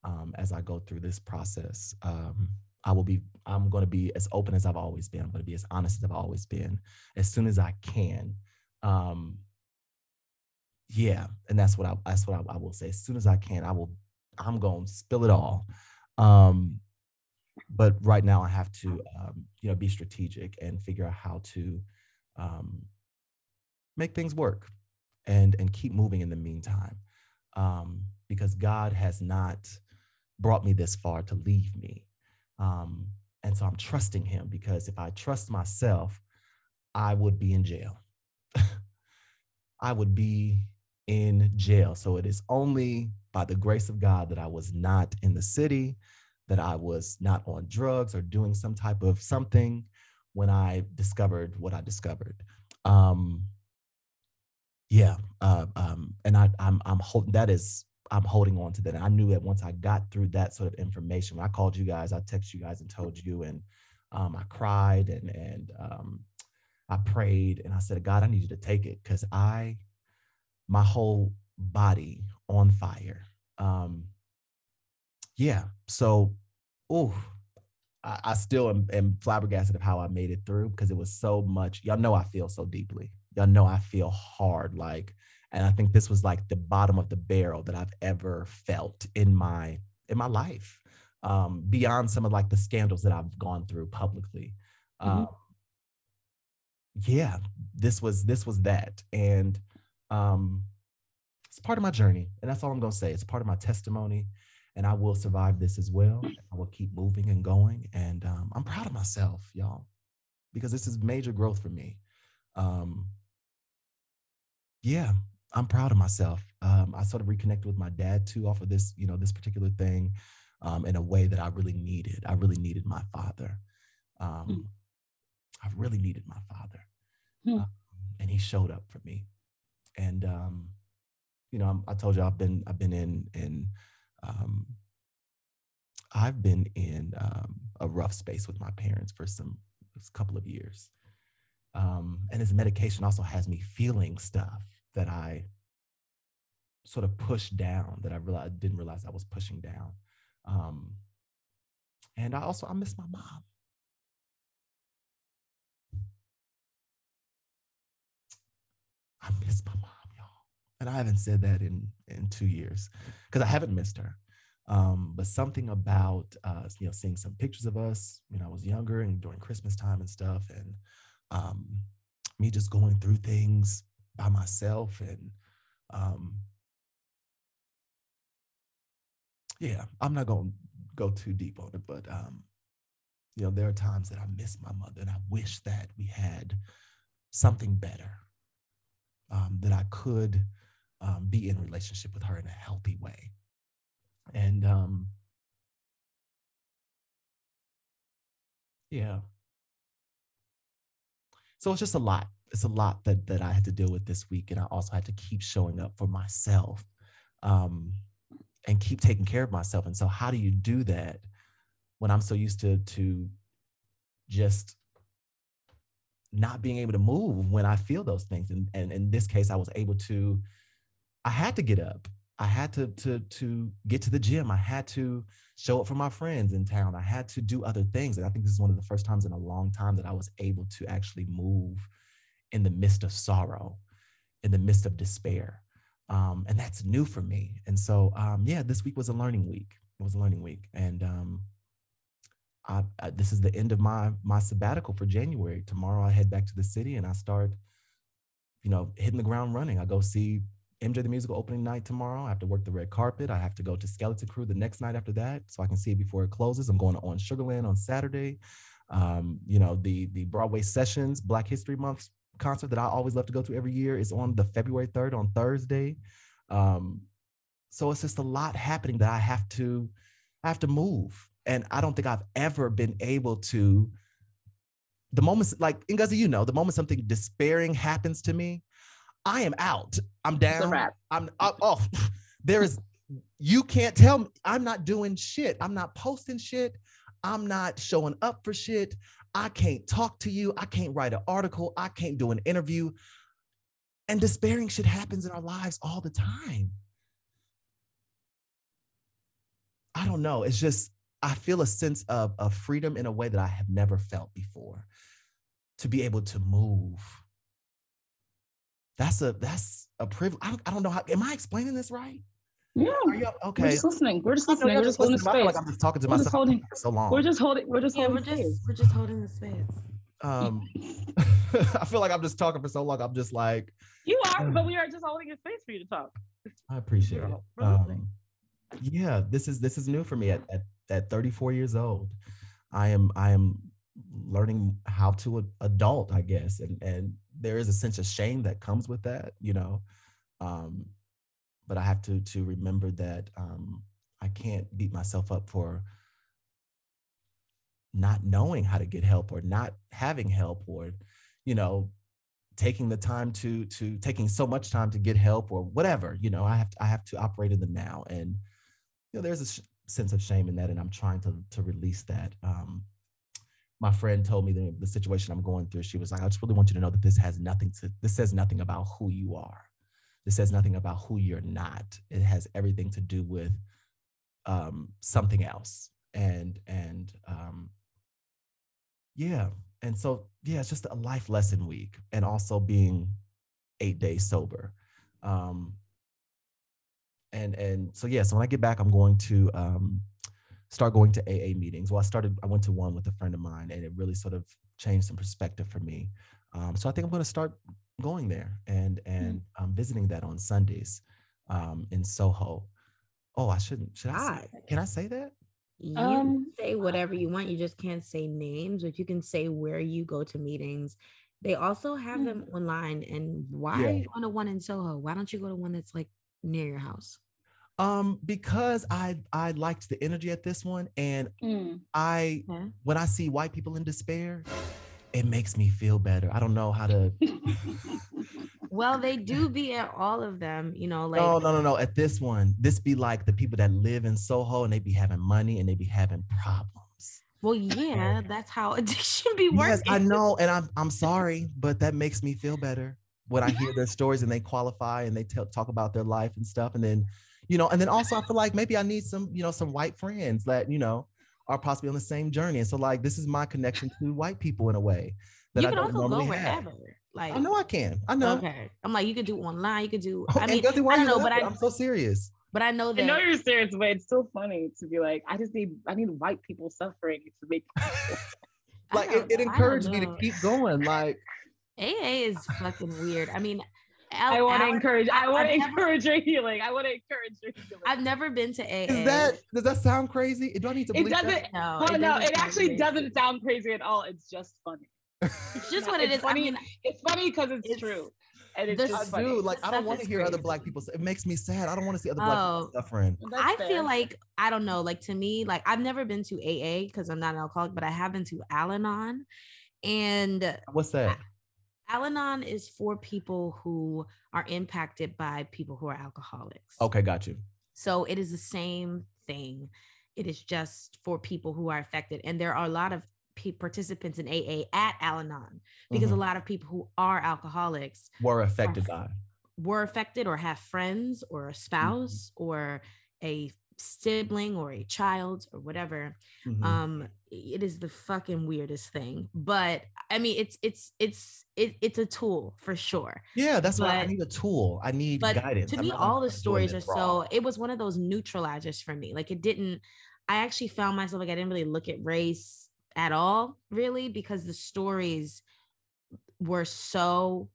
um, as I go through this process. Um, I will be, I'm going to be as open as I've always been. I'm going to be as honest as I've always been as soon as I can. Um, yeah. And that's what I, that's what I, I, will say. As soon as I can, I will, I'm going to spill it all. Um, but right now I have to, um, you know, be strategic and figure out how to um, make things work and, and keep moving in the meantime. Um, because God has not brought me this far to leave me. Um, and so I'm trusting him because if I trust myself, I would be in jail. I would be in jail. So it is only by the grace of God that I was not in the city, that I was not on drugs or doing some type of something when I discovered what I discovered. Um, yeah, uh, um, and I, I'm I'm holding that is I'm holding on to that. And I knew that once I got through that sort of information, when I called you guys, I texted you guys and told you, and um, I cried and and um, I prayed and I said, God, I need you to take it because I, my whole body on fire. Um, yeah. So, oh, I, I, still am, am flabbergasted of how I made it through because it was so much. Y'all know I feel so deeply. Y'all know I feel hard. Like and i think this was like the bottom of the barrel that i've ever felt in my in my life um, beyond some of like the scandals that i've gone through publicly. Mm-hmm. um, yeah this was this was that. And um, it's part of my journey and that's all i'm going to say. It's part of my testimony and i will survive this as well. I will keep moving and going and um, i'm proud of myself y'all because this is major growth for me. Um, yeah I'm proud of myself. Um, I sort of reconnected with my dad too off of this, you know, this particular thing. um, in a way that I really needed. I really needed my father. Um, Mm. I really needed my father, Hmm. Um, and he showed up for me. And um, you know, I'm, I told you I've been I've been in in um, I've been in um, a rough space with my parents for some couple of years. Um, and his medication also has me feeling stuff that I sort of pushed down that I realized didn't realize I was pushing down. Um, and I also I miss my mom. I miss my mom, y'all. And I haven't said that in in two years because I haven't missed her. Um, but something about uh, you know seeing some pictures of us when I was younger and during Christmas time and stuff, and um, me just going through things by myself and um, yeah, I'm not gonna go too deep on it, but um, you know there are times that I miss my mother and I wish that we had something better um, that I could um, be in relationship with her in a healthy way. And um, yeah. So it's just a lot. It's a lot that that I had to deal with this week, and I also had to keep showing up for myself, um, and keep taking care of myself. And so, how do you do that when I'm so used to to just not being able to move when I feel those things? And and in this case, I was able to. I had to get up. I had to to to get to the gym. I had to show up for my friends in town. I had to do other things. And I think this is one of the first times in a long time that I was able to actually move in the midst of sorrow, in the midst of despair. Um, and that's new for me. And so, um, yeah, this week was a learning week. It was a learning week. And um, I, I, this is the end of my my sabbatical for January. Tomorrow I head back to the city and I start, you know, hitting the ground running. I go see MJ the Musical opening night tomorrow. I have to work the red carpet. I have to go to Skeleton Crew the next night after that, so I can see it before it closes. I'm going on Sugarland on Saturday. Um, you know, the the Broadway Sessions Black History Month concert that I always love to go to every year is on the February 3rd on Thursday. Um, so it's just a lot happening that I have to I have to move. And I don't think I've ever been able to the moments like Ngozi, you know, the moment something despairing happens to me, I am out. I'm down. I'm oh, oh there is you can't tell me I'm not doing shit. I'm not posting shit. I'm not showing up for shit. I can't talk to you. I can't write an article. I can't do an interview. And despairing shit happens in our lives all the time. I don't know. It's just, I feel a sense of, of freedom in a way that I have never felt before. To be able to move. That's a that's a privilege. I don't, I don't know how am I explaining this right? Yeah. Are you okay? We're just listening. We're just I know listening. y'all We're just holding listening, but I feel like. I'm just talking to We're just myself holding- for so long. We're just holding. We're just Yeah, holding we're just space. we're just holding the space. um I feel like I'm just talking for so long. I'm just like, You are, but we are just holding a space for you to talk. I appreciate it. Um, yeah, this is this is new for me at, at at 34 years old. I am I am learning how to ad- adult, I guess, and and there is a sense of shame that comes with that, you know. Um, but I have to to remember that um, I can't beat myself up for not knowing how to get help or not having help or you know taking the time to to taking so much time to get help or whatever you know i have to, i have to operate in the now. And you know there's a sh- sense of shame in that and i'm trying to to release that. Um my friend told me the, the situation i'm going through. She was like i just really want you to know that this has nothing to this says nothing about who you are this says nothing about who you're not. It has everything to do with um something else. And and um yeah. And so yeah it's just a life lesson week and also being eight days sober. Um and and so yeah so when i get back i'm going to um start going to aa meetings. Well i started i went to one with a friend of mine and it really sort of changed some perspective for me. Um so i think i'm going to start going there and and um, visiting that on sundays um in soho oh i shouldn't should i say, can i say that You Um, say whatever you want. You just can't say names, but you can say where you go to meetings. They also have them online. And why Yeah. are you going to one in Soho? Why don't you go to one that's like near your house? Um, because I I liked the energy at this one, and Mm. I Yeah. when I see white people in despair, it makes me feel better. I don't know how to. Well, they do be at all of them, you know, like no, no, no, no. At this one, this be like the people that live in Soho and they be having money and they be having problems. well, yeah, oh, that's how addiction be working. Yes, I know, and I'm I'm sorry, but that makes me feel better when I hear their stories and they qualify and they tell talk about their life and stuff, and then, you know, and then also I feel like maybe I need some, you know, some white friends that you know are possibly on the same journey, and so like this is my connection to white people in a way that You I can don't also go normally have. wherever. Like I know I can. I know. Okay. I'm like, you could do online, you could do Oh, I mean, Gussie, why I don't know, but I, I'm so serious. but I know that I that know you're serious, but it's so funny to be like, I just need I need white people suffering to make like it, don't- it encouraged me to keep going. Like AA is fucking weird. I mean, I want to encourage I want to I've never- encourage your healing. I want to encourage your healing. I've never been to AA. is that does that sound crazy? Do I need to it that? doesn't no, Oh, no, doesn't it actually weird. doesn't sound crazy at all. It's just funny. It's just No, what it it's is. I mean, It's funny because it's, It's- true. And it's just I funny. do. Like I don't want to is hear other black people. Say, it makes me sad. I don't want to see other black Oh. people suffering. I fair. feel like I don't know. Like to me, like I've never been to AA because I'm not an alcoholic, but I have been to Al-Anon, and What's that? Al-Anon is for people who are impacted by people who are alcoholics. Okay, got you. So it is the same thing. It is just for people who are affected. And there are a lot of pe- participants in AA at Al Anon because Mhm. a lot of people who are alcoholics Were affected by. were affected or have friends or a spouse or a sibling or a child or whatever Mhm. um it is the fucking weirdest thing but i mean it's it's it's it, it's a tool for sure yeah, that's why I need a tool. I need but guidance. to me all the stories are so it was one of those neutralizers for me like it didn't i actually found myself like i didn't really look at race at all really because the stories were so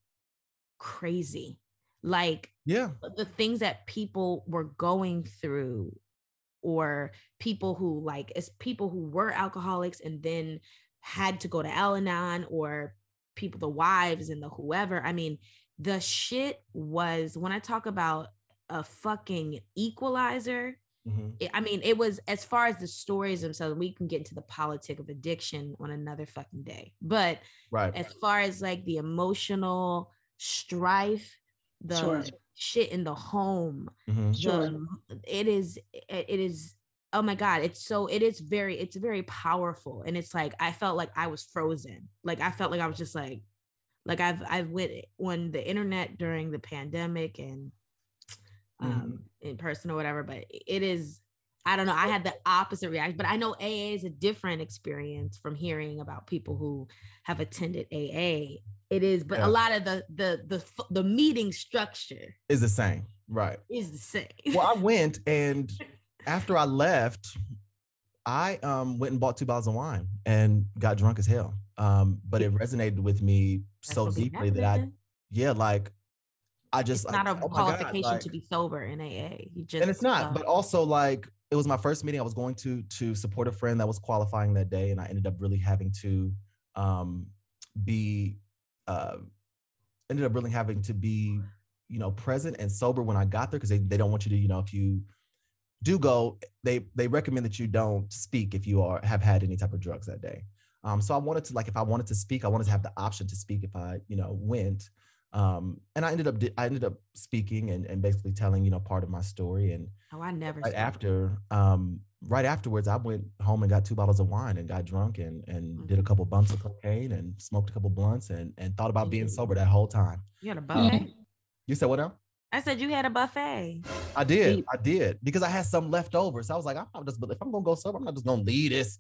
crazy like Yeah. the things that people were going through or people who like as people who were alcoholics and then had to go to Al-Anon or people the wives and the whoever I mean the shit was when I talk about a fucking equalizer Mhm. it- I mean, it was as far as the stories themselves, we can get into the politic of addiction on another fucking day. But Right. as far as like the emotional strife, the Sure. Shit in the home, Mhm. Sure. the- it is it it is oh my god it's so it is very it's very powerful and it's like i felt like i was frozen like i felt like i was just like like i've i've went on the internet during the pandemic and um in person or whatever but it is i don't know i had the opposite reaction but i know aa is a different experience from hearing about people who have attended aa it is but Yeah. a lot of the the the the meeting structure Is the same. Right. is the same Well, I went and after I left, I um went and bought two bottles of wine and got drunk as hell. Um, but it resonated with me That's so deeply that I yeah, like I just it's like, not a oh my God, qualification like- to be sober in AA. You just and it's not uh, but also like it was my first meeting i was going to to support a friend that was qualifying that day and i ended up really having to um be uh ended up really having to be you know present and sober when i got there because they, they don't want you to you know if you do go they they recommend that you don't speak if you are have had any type of drugs that day. Um so i wanted to like if i wanted to speak i wanted to have the option to speak if i you know went. Um and i ended up di- i ended up speaking and, and basically telling you know part of my story and oh, I never right after um right afterwards i went home and got two bottles of wine and got drunk and and did a mm-hmm. couple bumps of cocaine and smoked a couple blunts and and thought about being sober that whole time You had a um, buffet. you said what now I said you had a buffet. i did Deep. i did because i had some left over so i was like i'm not just if i'm gonna go sober i'm not just gonna leave this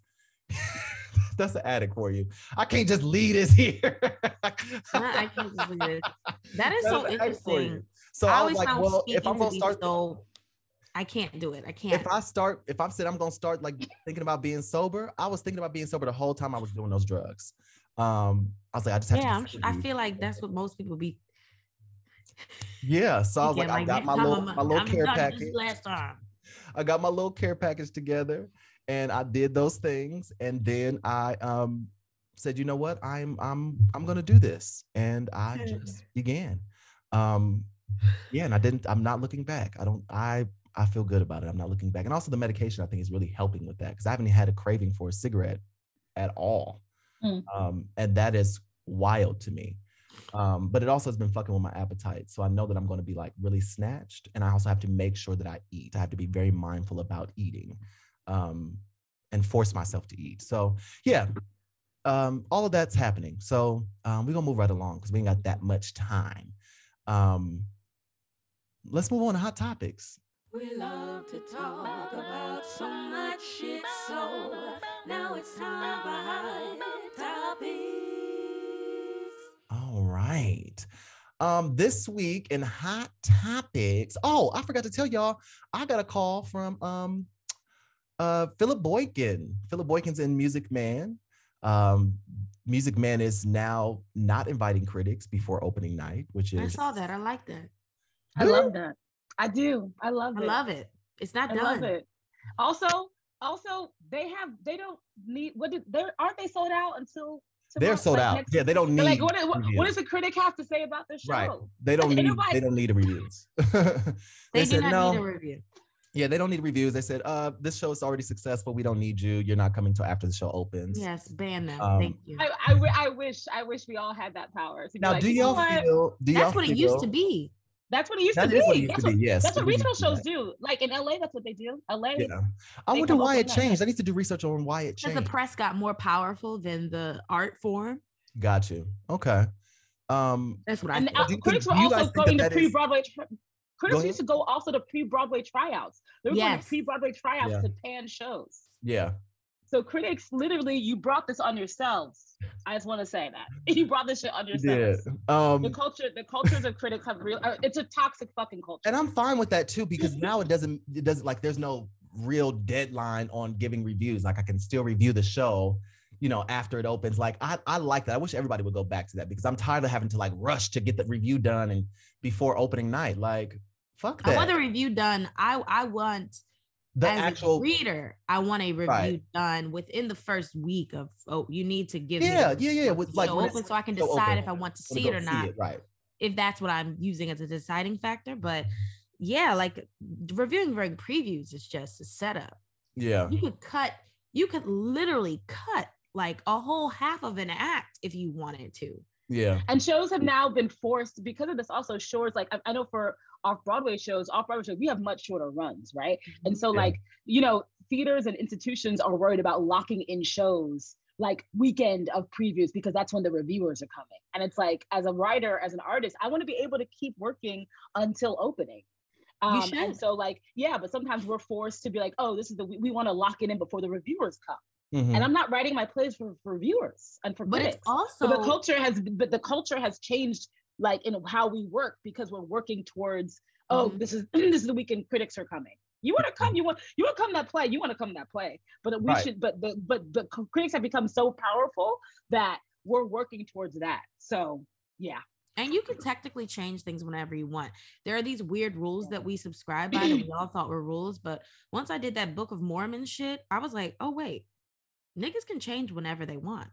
that's the addict for you i can't just leave this here I can't believe it. That is That's so the addict for you. interesting. so I i was like well if i'm gonna start so I can't do it. I can't. if I start, if I said I'm gonna start like thinking about being sober, I was thinking about being sober the whole time I was doing those drugs. Um, I was like, I just have yeah, to. S- I feel like that's what most people be. Yeah, so I was thinking, like, I got my little, I'm- my little I'm care package. Last time. I got my little care package together, and I did those things, and then I um said, you know what, I'm I'm I'm gonna do this, and I just began. Um, yeah, and I didn't. I'm not looking back. I don't. I I feel good about it. I'm not looking back. And also the medication I think is really helping with that because I haven't had a craving for a cigarette at all. Mm. Um, and that is wild to me. Um, but it also has been fucking with my appetite. So I know that I'm going to be like really snatched. And I also have to make sure that I eat. I have to be very mindful about eating um, and force myself to eat. So yeah, um, all of that's happening. So um, we're going to move right along because we ain't got that much time. Um, let's move on to hot topics. We love to talk about so much shit, so now it's time for hot topics. All right. Um, this week in hot topics. Oh, I forgot to tell y'all, I got a call from um uh Philip Boykin. Philip Boykin's in Music Man. Um, Music Man is now not inviting critics before opening night, which is I saw that. I like that. I love that. I do. I love it. I love it. It's not I done. love it. Also, also they have they don't need what did they aren't they sold out until they're sold like out. next Yeah, they don't need like what, what, what does the critic have to say about the show? right. They don't need everybody- they don't need the reviews. They, do said not no. need a review. Yeah, they don't need reviews. They said, uh, this show is already successful. We don't need you. You're not coming till after the show opens. Yes, ban them. Um, Thank you. I, I, I wish I wish we all had that power. Now, like, do you know y'all feel do That's y'all what it used to be. That's what it used That to be. what it used that's to be, what, yes, That's what used regional shows that. do. Like in LA, that's what they do. LA. Yeah. I wonder why with it that. changed. I need to do research on why it Because changed. the press got more powerful than the art form. Got you. Okay. Um, That's what I And think. critics think- were do you guys also going that to that is- pre-Broadway. Tri- critics used to go also to pre-Broadway tryouts. They were going to pre-Broadway tryouts Yeah. to pan shows. yeah. So critics, literally, you brought this on yourselves. I just want to say that you brought this shit on You did. yourselves. The Um, culture, the cultures of critics have real. Uh, it's a toxic fucking culture. and I'm fine with that too because now it doesn't it doesn't like there's no real deadline on giving reviews. Like I can still review the show, you know, after it opens. Like I I like that. I wish everybody would go back to that because I'm tired of having to like rush to get the review done and before opening night. Like fuck that. I want the review done. I I want the as actual a reader, I want a review Right. done within the first week of oh, you need to give Yeah, me yeah, yeah, with, like, so open so I can decide open. if I want to see it or see not. it, right. If that's what I'm using as a deciding factor. But yeah, like reviewing during previews is just a setup. Yeah. You could cut, you could literally cut like a whole half of an act if you wanted to. Yeah. and shows have now been forced because of this. Also, shows like I, I know for off Broadway shows, off Broadway shows, we have much shorter runs, right? And so, Yeah. like you know, theaters and institutions are worried about locking in shows like weekend of previews because that's when the reviewers are coming. And it's like, as a writer, as an artist, I want to be able to keep working until opening. Um, and should. so, like, yeah, but sometimes we're forced to be like, oh, this is the we, we want to lock it in before the reviewers come. Mhm. And I'm not writing my plays for, for viewers and for But critics. it's also So the culture has, but the culture has changed, like in how we work because we're working towards. Oh, Mhm. this is this is the weekend critics are coming. You want to come, you want you want to come that play. You want to come that play. But we Right. should. But the but the critics have become so powerful that we're working towards that. So yeah, And you can technically change things whenever you want. There are these weird rules that we subscribe by that we all thought were rules. But once I did that Book of Mormon shit, I was like, oh, wait, niggas can change whenever they want.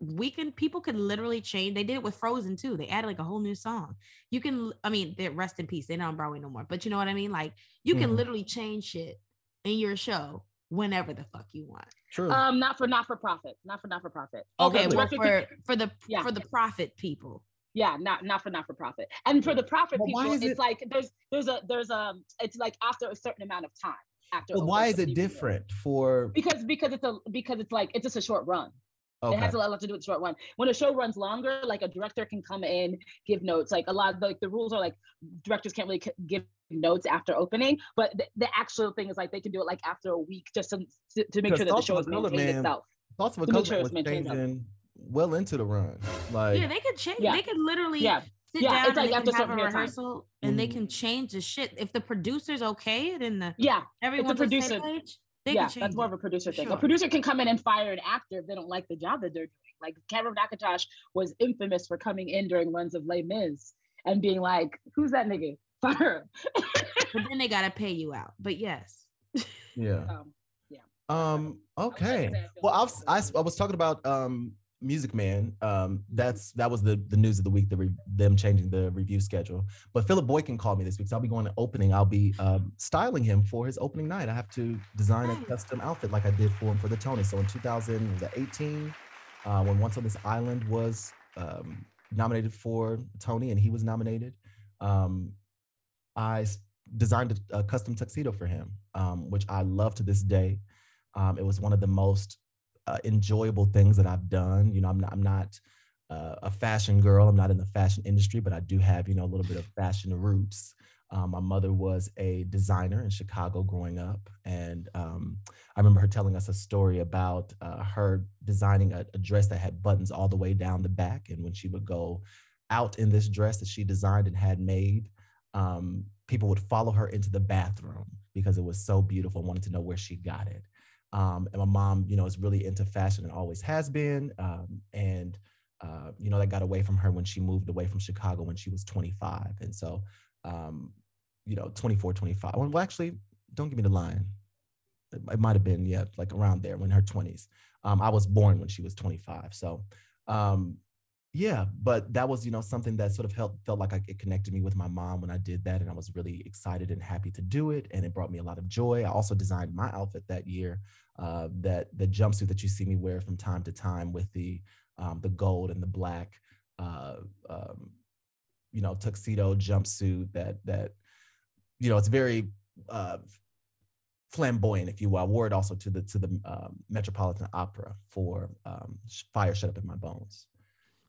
We can, people can literally change. They did it with Frozen too. They added like a whole new song. You can, I mean, they're rest in peace. They're not on Broadway no more. But you know what I mean? Like, you can Mhm. literally change shit in your show whenever the fuck you want. True. um, not for not for profit, not for not for profit. Okay, the well, for, can- for the Yeah. for the profit people. Yeah, not not for not for profit. And for the profit But people, is it's it- like there's there's a there's a it's like after a certain amount of time. After but why is it you can different for Because because it's a because it's like it's just a short run. Okay. It has a lot to do with the short run. When a show runs longer, like a director can come in, give notes. Like a lot of like the rules are like directors can't really c- give notes after opening, but the, the actual thing is like they can do it like after a week just to, to, to make sure that the show is a maintained Man- itself. Thoughts of a to sure was maintained. changing well into the run. Like yeah, they could change. Yeah. They could literally Yeah. Sit Yeah, down it's like and after they can have a period of time. rehearsal and they Mhm. can change the shit. If the producer's okay it and the Yeah, everyone's on the same producer. page, they yeah, can change. that's more it. of a producer thing. sure. A producer can come in and fire an actor if they don't like the job that they're doing. Like Cameron Mackintosh was infamous for coming in during runs of Les Mis and being like, "Who's that nigga? Fire him." But then they gotta pay you out. But yes, yeah. Um, Um. Okay. gonna say, I Well, I like was, I, s- I was talking about um Music Man, um, that's that was the the news of the week. The re- them changing the review schedule. But Philip Boykin called me this week, so I'll be going to opening. I'll be um, styling him for his opening night. I have to design a custom outfit like I did for him for the Tony. So in 2018, uh, when Once on This Island was um, nominated for Tony, and he was nominated, um, I designed a, a custom tuxedo for him, um, which I love to this day. Um, it was one of the most uh, enjoyable things that I've done. You know, I'm not, I'm not uh, a fashion girl. I'm not in the fashion industry, but I do have, you know, a little bit of fashion roots. Um, my mother was a designer in Chicago growing up. And um, I remember her telling us a story about uh, her designing a, a dress that had buttons all the way down the back. And when she would go out in this dress that she designed and had made, um, people would follow her into the bathroom because it was so beautiful, wanted to know where she got it. Um, and my mom, you know, is really into fashion and always has been. Um, and uh, you know, that got away from her when she moved away from Chicago when she was 25. And so, um, you know, 24, 25. Well, actually, don't give me the line. It, it might have been, yeah, like around there when her 20s. Um, I was born when she was 25. So, um, yeah, but that was, you know, something that sort of felt felt like I, it connected me with my mom when I did that, and I was really excited and happy to do it, and it brought me a lot of joy. I also designed my outfit that year, uh, that the jumpsuit that you see me wear from time to time with the um, the gold and the black, uh, um, you know, tuxedo jumpsuit that that, you know, it's very uh, flamboyant, if you will. I wore it also to the to the um, Metropolitan Opera for um, Fire Shut Up in My Bones,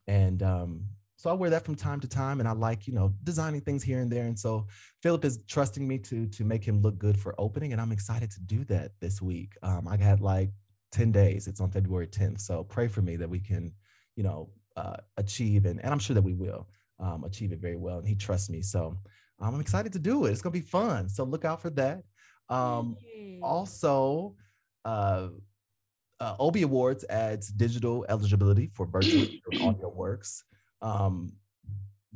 and um, so I wear that from time to time, and I like you know designing things here and there. And so Philip is trusting me to to make him look good for opening, and I'm excited to do that this week. Um, I got like ten days. It's on February 10th, so pray for me that we can, you know, uh, achieve, and and I'm sure that we will um, achieve it very well. And he trusts me, so um, I'm excited to do it. It's gonna be fun. So look out for that. Um, also, uh, uh, Obie Awards adds digital eligibility for virtual audio works. Um,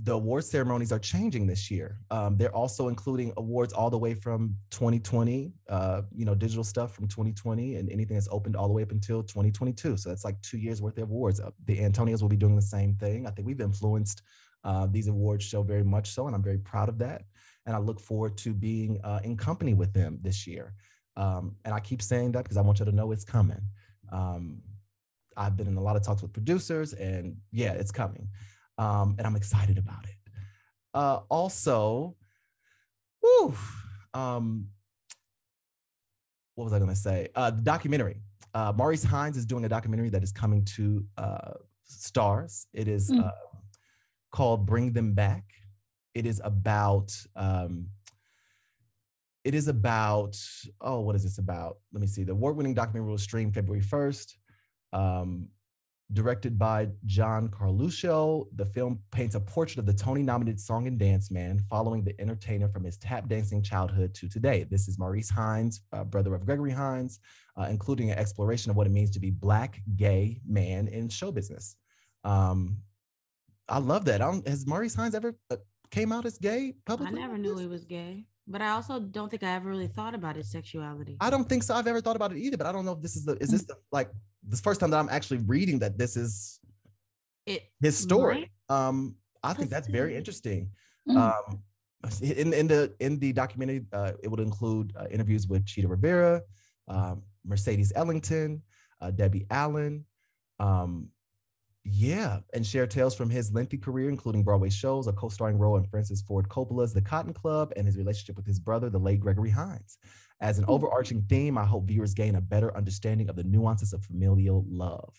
the award ceremonies are changing this year. Um, they're also including awards all the way from 2020, uh, you know, digital stuff from 2020 and anything that's opened all the way up until 2022. So that's like two years worth of awards. Uh, the Antonyos will be doing the same thing. I think we've influenced uh, these awards show very much so, and I'm very proud of that. And I look forward to being uh, in company with them this year. Um, and I keep saying that because I want you to know it's coming. Um, I've been in a lot of talks with producers, and yeah, it's coming. Um, and I'm excited about it. Uh, also, whew, um, what was I going to say? Uh, the documentary. Uh, Maurice Hines is doing a documentary that is coming to uh, Starz. It is Mm. uh, called Bring Them Back. It is about. Um, it is about. Oh, what is this about? Let me see. The award-winning documentary will stream February first. Um, directed by John Carluccio. The film paints a portrait of the Tony nominated song and dance man following the entertainer from his tap dancing childhood to today. This is Maurice Hines, uh, brother of Gregory Hines, uh, including an exploration of what it means to be black, gay man in show business. Um, I love that. I has Maurice Hines ever uh, came out as gay publicly? I never knew he was gay, but I also don't think I ever really thought about his sexuality. I don't think so. I've ever thought about it either, but I don't know if this is the is this the like this first time that I'm actually reading that this is It his story. Um, I think that's very interesting. Mm. Um, in in the in the documentary, uh, it would include uh, interviews with Chita Rivera, um, Mercedes Ellington, uh, Debbie Allen. Um, yeah, and share tales from his lengthy career, including Broadway shows, a co-starring role in Francis Ford Coppola's The Cotton Club, and his relationship with his brother, the late Gregory Hines. As an overarching theme, I hope viewers gain a better understanding of the nuances of familial love.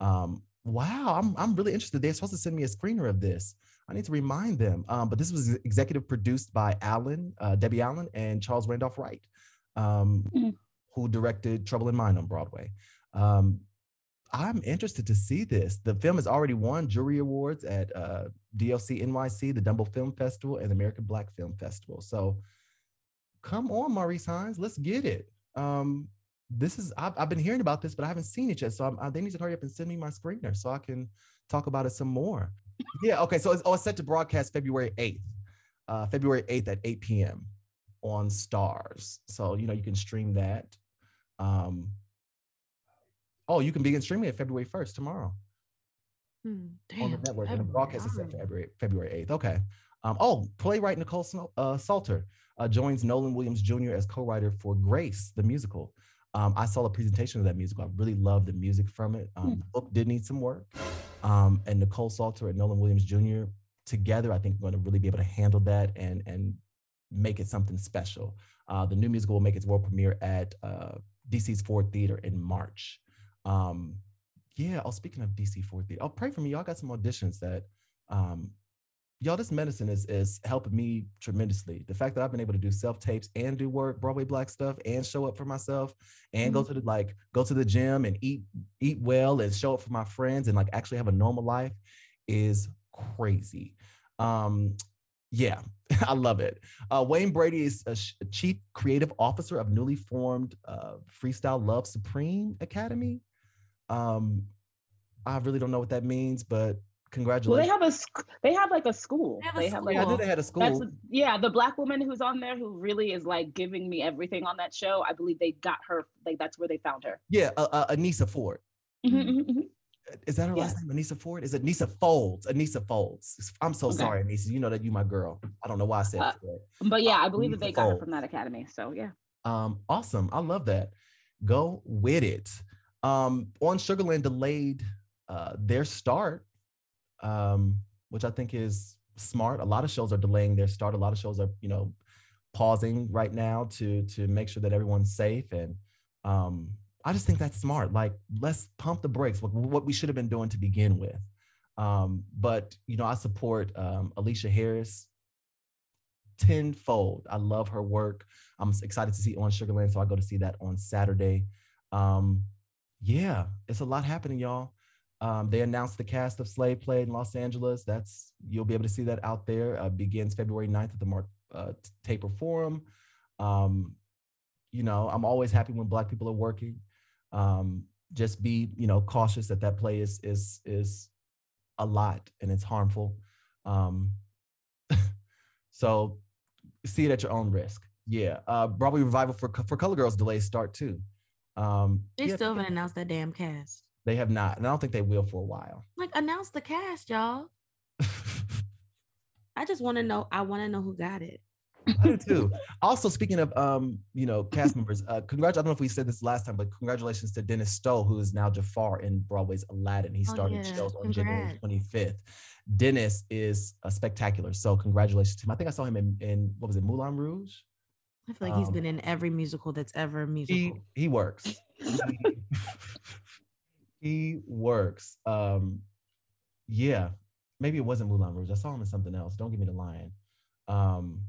Um, wow, I'm, I'm really interested. They're supposed to send me a screener of this. I need to remind them. Um, but this was executive produced by Allen, uh, Debbie Allen, and Charles Randolph Wright, um, Mm. who directed Trouble in Mind on Broadway. Um, I'm interested to see this. The film has already won jury awards at uh, DOC NYC, the Dumbo Film Festival, and the American Black Film Festival. So come on, Maurice Hines, let's get it. Um, this is I've, I've been hearing about this, but I haven't seen it yet. So I, they need to hurry up and send me my screener so I can talk about it some more. yeah. Okay. So it's, oh, it's set to broadcast February 8th, uh, February 8th at 8 p.m. on Starz. So you know you can stream that. Um, oh, you can begin streaming it February 1st tomorrow. Hmm, on the damn, network, and the broadcast is set. February February eighth. Okay. Um, oh, playwright Nicole uh, Salter uh, joins Nolan Williams Jr. as co-writer for Grace, the musical. Um, I saw a presentation of that musical. I really loved the music from it. Um, The book did need some work, um, and Nicole Salter and Nolan Williams Jr. together, I think, are going to really be able to handle that and and make it something special. Uh, the new musical will make its world premiere at uh, DC's Ford Theater in March. Um, yeah. Oh, speaking of DC Ford Theater, oh, pray for me. Y'all got some auditions that, um, y'all, this medicine is is helping me tremendously. The fact that I've been able to do self tapes and do work, Broadway Black stuff, and show up for myself, and go to the like go to the gym and eat eat well and show up for my friends and like actually have a normal life is crazy. Um, yeah, I love it. Uh, Wayne Brady is a sh- chief creative officer of newly formed uh, Freestyle Love Supreme Academy. Um, I really don't know what that means, but congratulations. Well, congratulations. they have a sc- they have like a school. They have a They have like yeah, I knew they had a school. That's yeah, the black woman who's on there who really is like giving me everything on that show. I believe they got her like that's where they found her. yeah, uh, uh, Aneesa Ford. Mhm, Mm. mhm, mhm. Is that her last name? Aneesa Ford? Is it Aneesa Folds? Aneesa Folds. I'm so Okay. sorry, Aneesa. You know that you my girl. I don't know why I said Uh, But yeah, I believe that Aneesa they got her from that academy. So yeah. Um, awesome. I love that. Go with it. Um, on Sugarland delayed uh, their start, um, which I think is smart. A lot of shows are delaying their start. A lot of shows are, you know, pausing right now to to make sure that everyone's safe. And um, I just think that's smart. Like, let's pump the brakes. What, what we should have been doing to begin with. Um, but you know, I support um, Aleshea Harris tenfold. I love her work. I'm excited to see on Sugarland, so I go to see that on Saturday. Um, yeah, it's a lot happening, y'all. Um, they announced the cast of Slave Play in Los Angeles. That's you'll be able to see that out there. Uh, begins February 9th at the Mark uh, Taper Forum. Um, you know, I'm always happy when Black people are working. Um, just be, you know, cautious that that play is is is a lot and it's harmful. Um, so see it at your own risk. Yeah. Uh, Broadway revival for for Color Girls delays start too. Um, They yeah, still haven't announced that damn cast. they have not, and I don't think they will for a while. Like, announce the cast, y'all. I just want to know. I want to know who got it. I do too. Also, speaking of um, you know, cast members, uh, congrats. I don't know if we said this last time, but congratulations to Dennis Stowe, who is now Jafar in Broadway's Aladdin. He Oh, started yeah. shows on January 25th. Dennis is a spectacular. So congratulations to him. I think I saw him in, in what was it, Moulin Rouge? I feel like he's been in every musical that's ever a He he works. He, he works. Um, yeah, maybe it wasn't Moulin Rouge. I saw him in something else. Don't give me the lion. Um,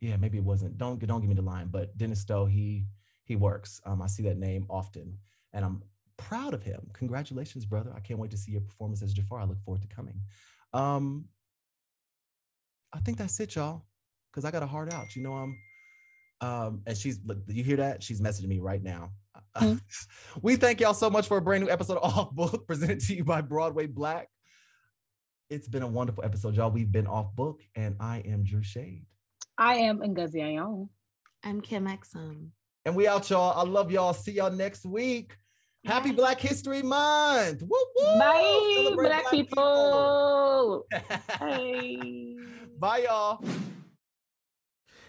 yeah, maybe it wasn't. Don't don't give me the line. But Dennis Stowe, he he works. Um, I see that name often, and I'm proud of him. Congratulations, brother. I can't wait to see your performance as Jafar. I look forward to coming. Um, I think that's it, y'all. Because I got a heart out. You know, I'm. Um, and she's look, you hear that? She's messaging me right now. we thank y'all so much for a brand new episode of Off Book presented to you by Broadway Black. It's been a wonderful episode, y'all. We've been off book, and I am Drew Shade. I am Ngozi Anyanwu. I'm Kim Exum. And we out, y'all. I love y'all. See y'all next week. Happy Black History Month. Woo, woo. Bye, Celebrate black, people. Hey. Bye, y'all.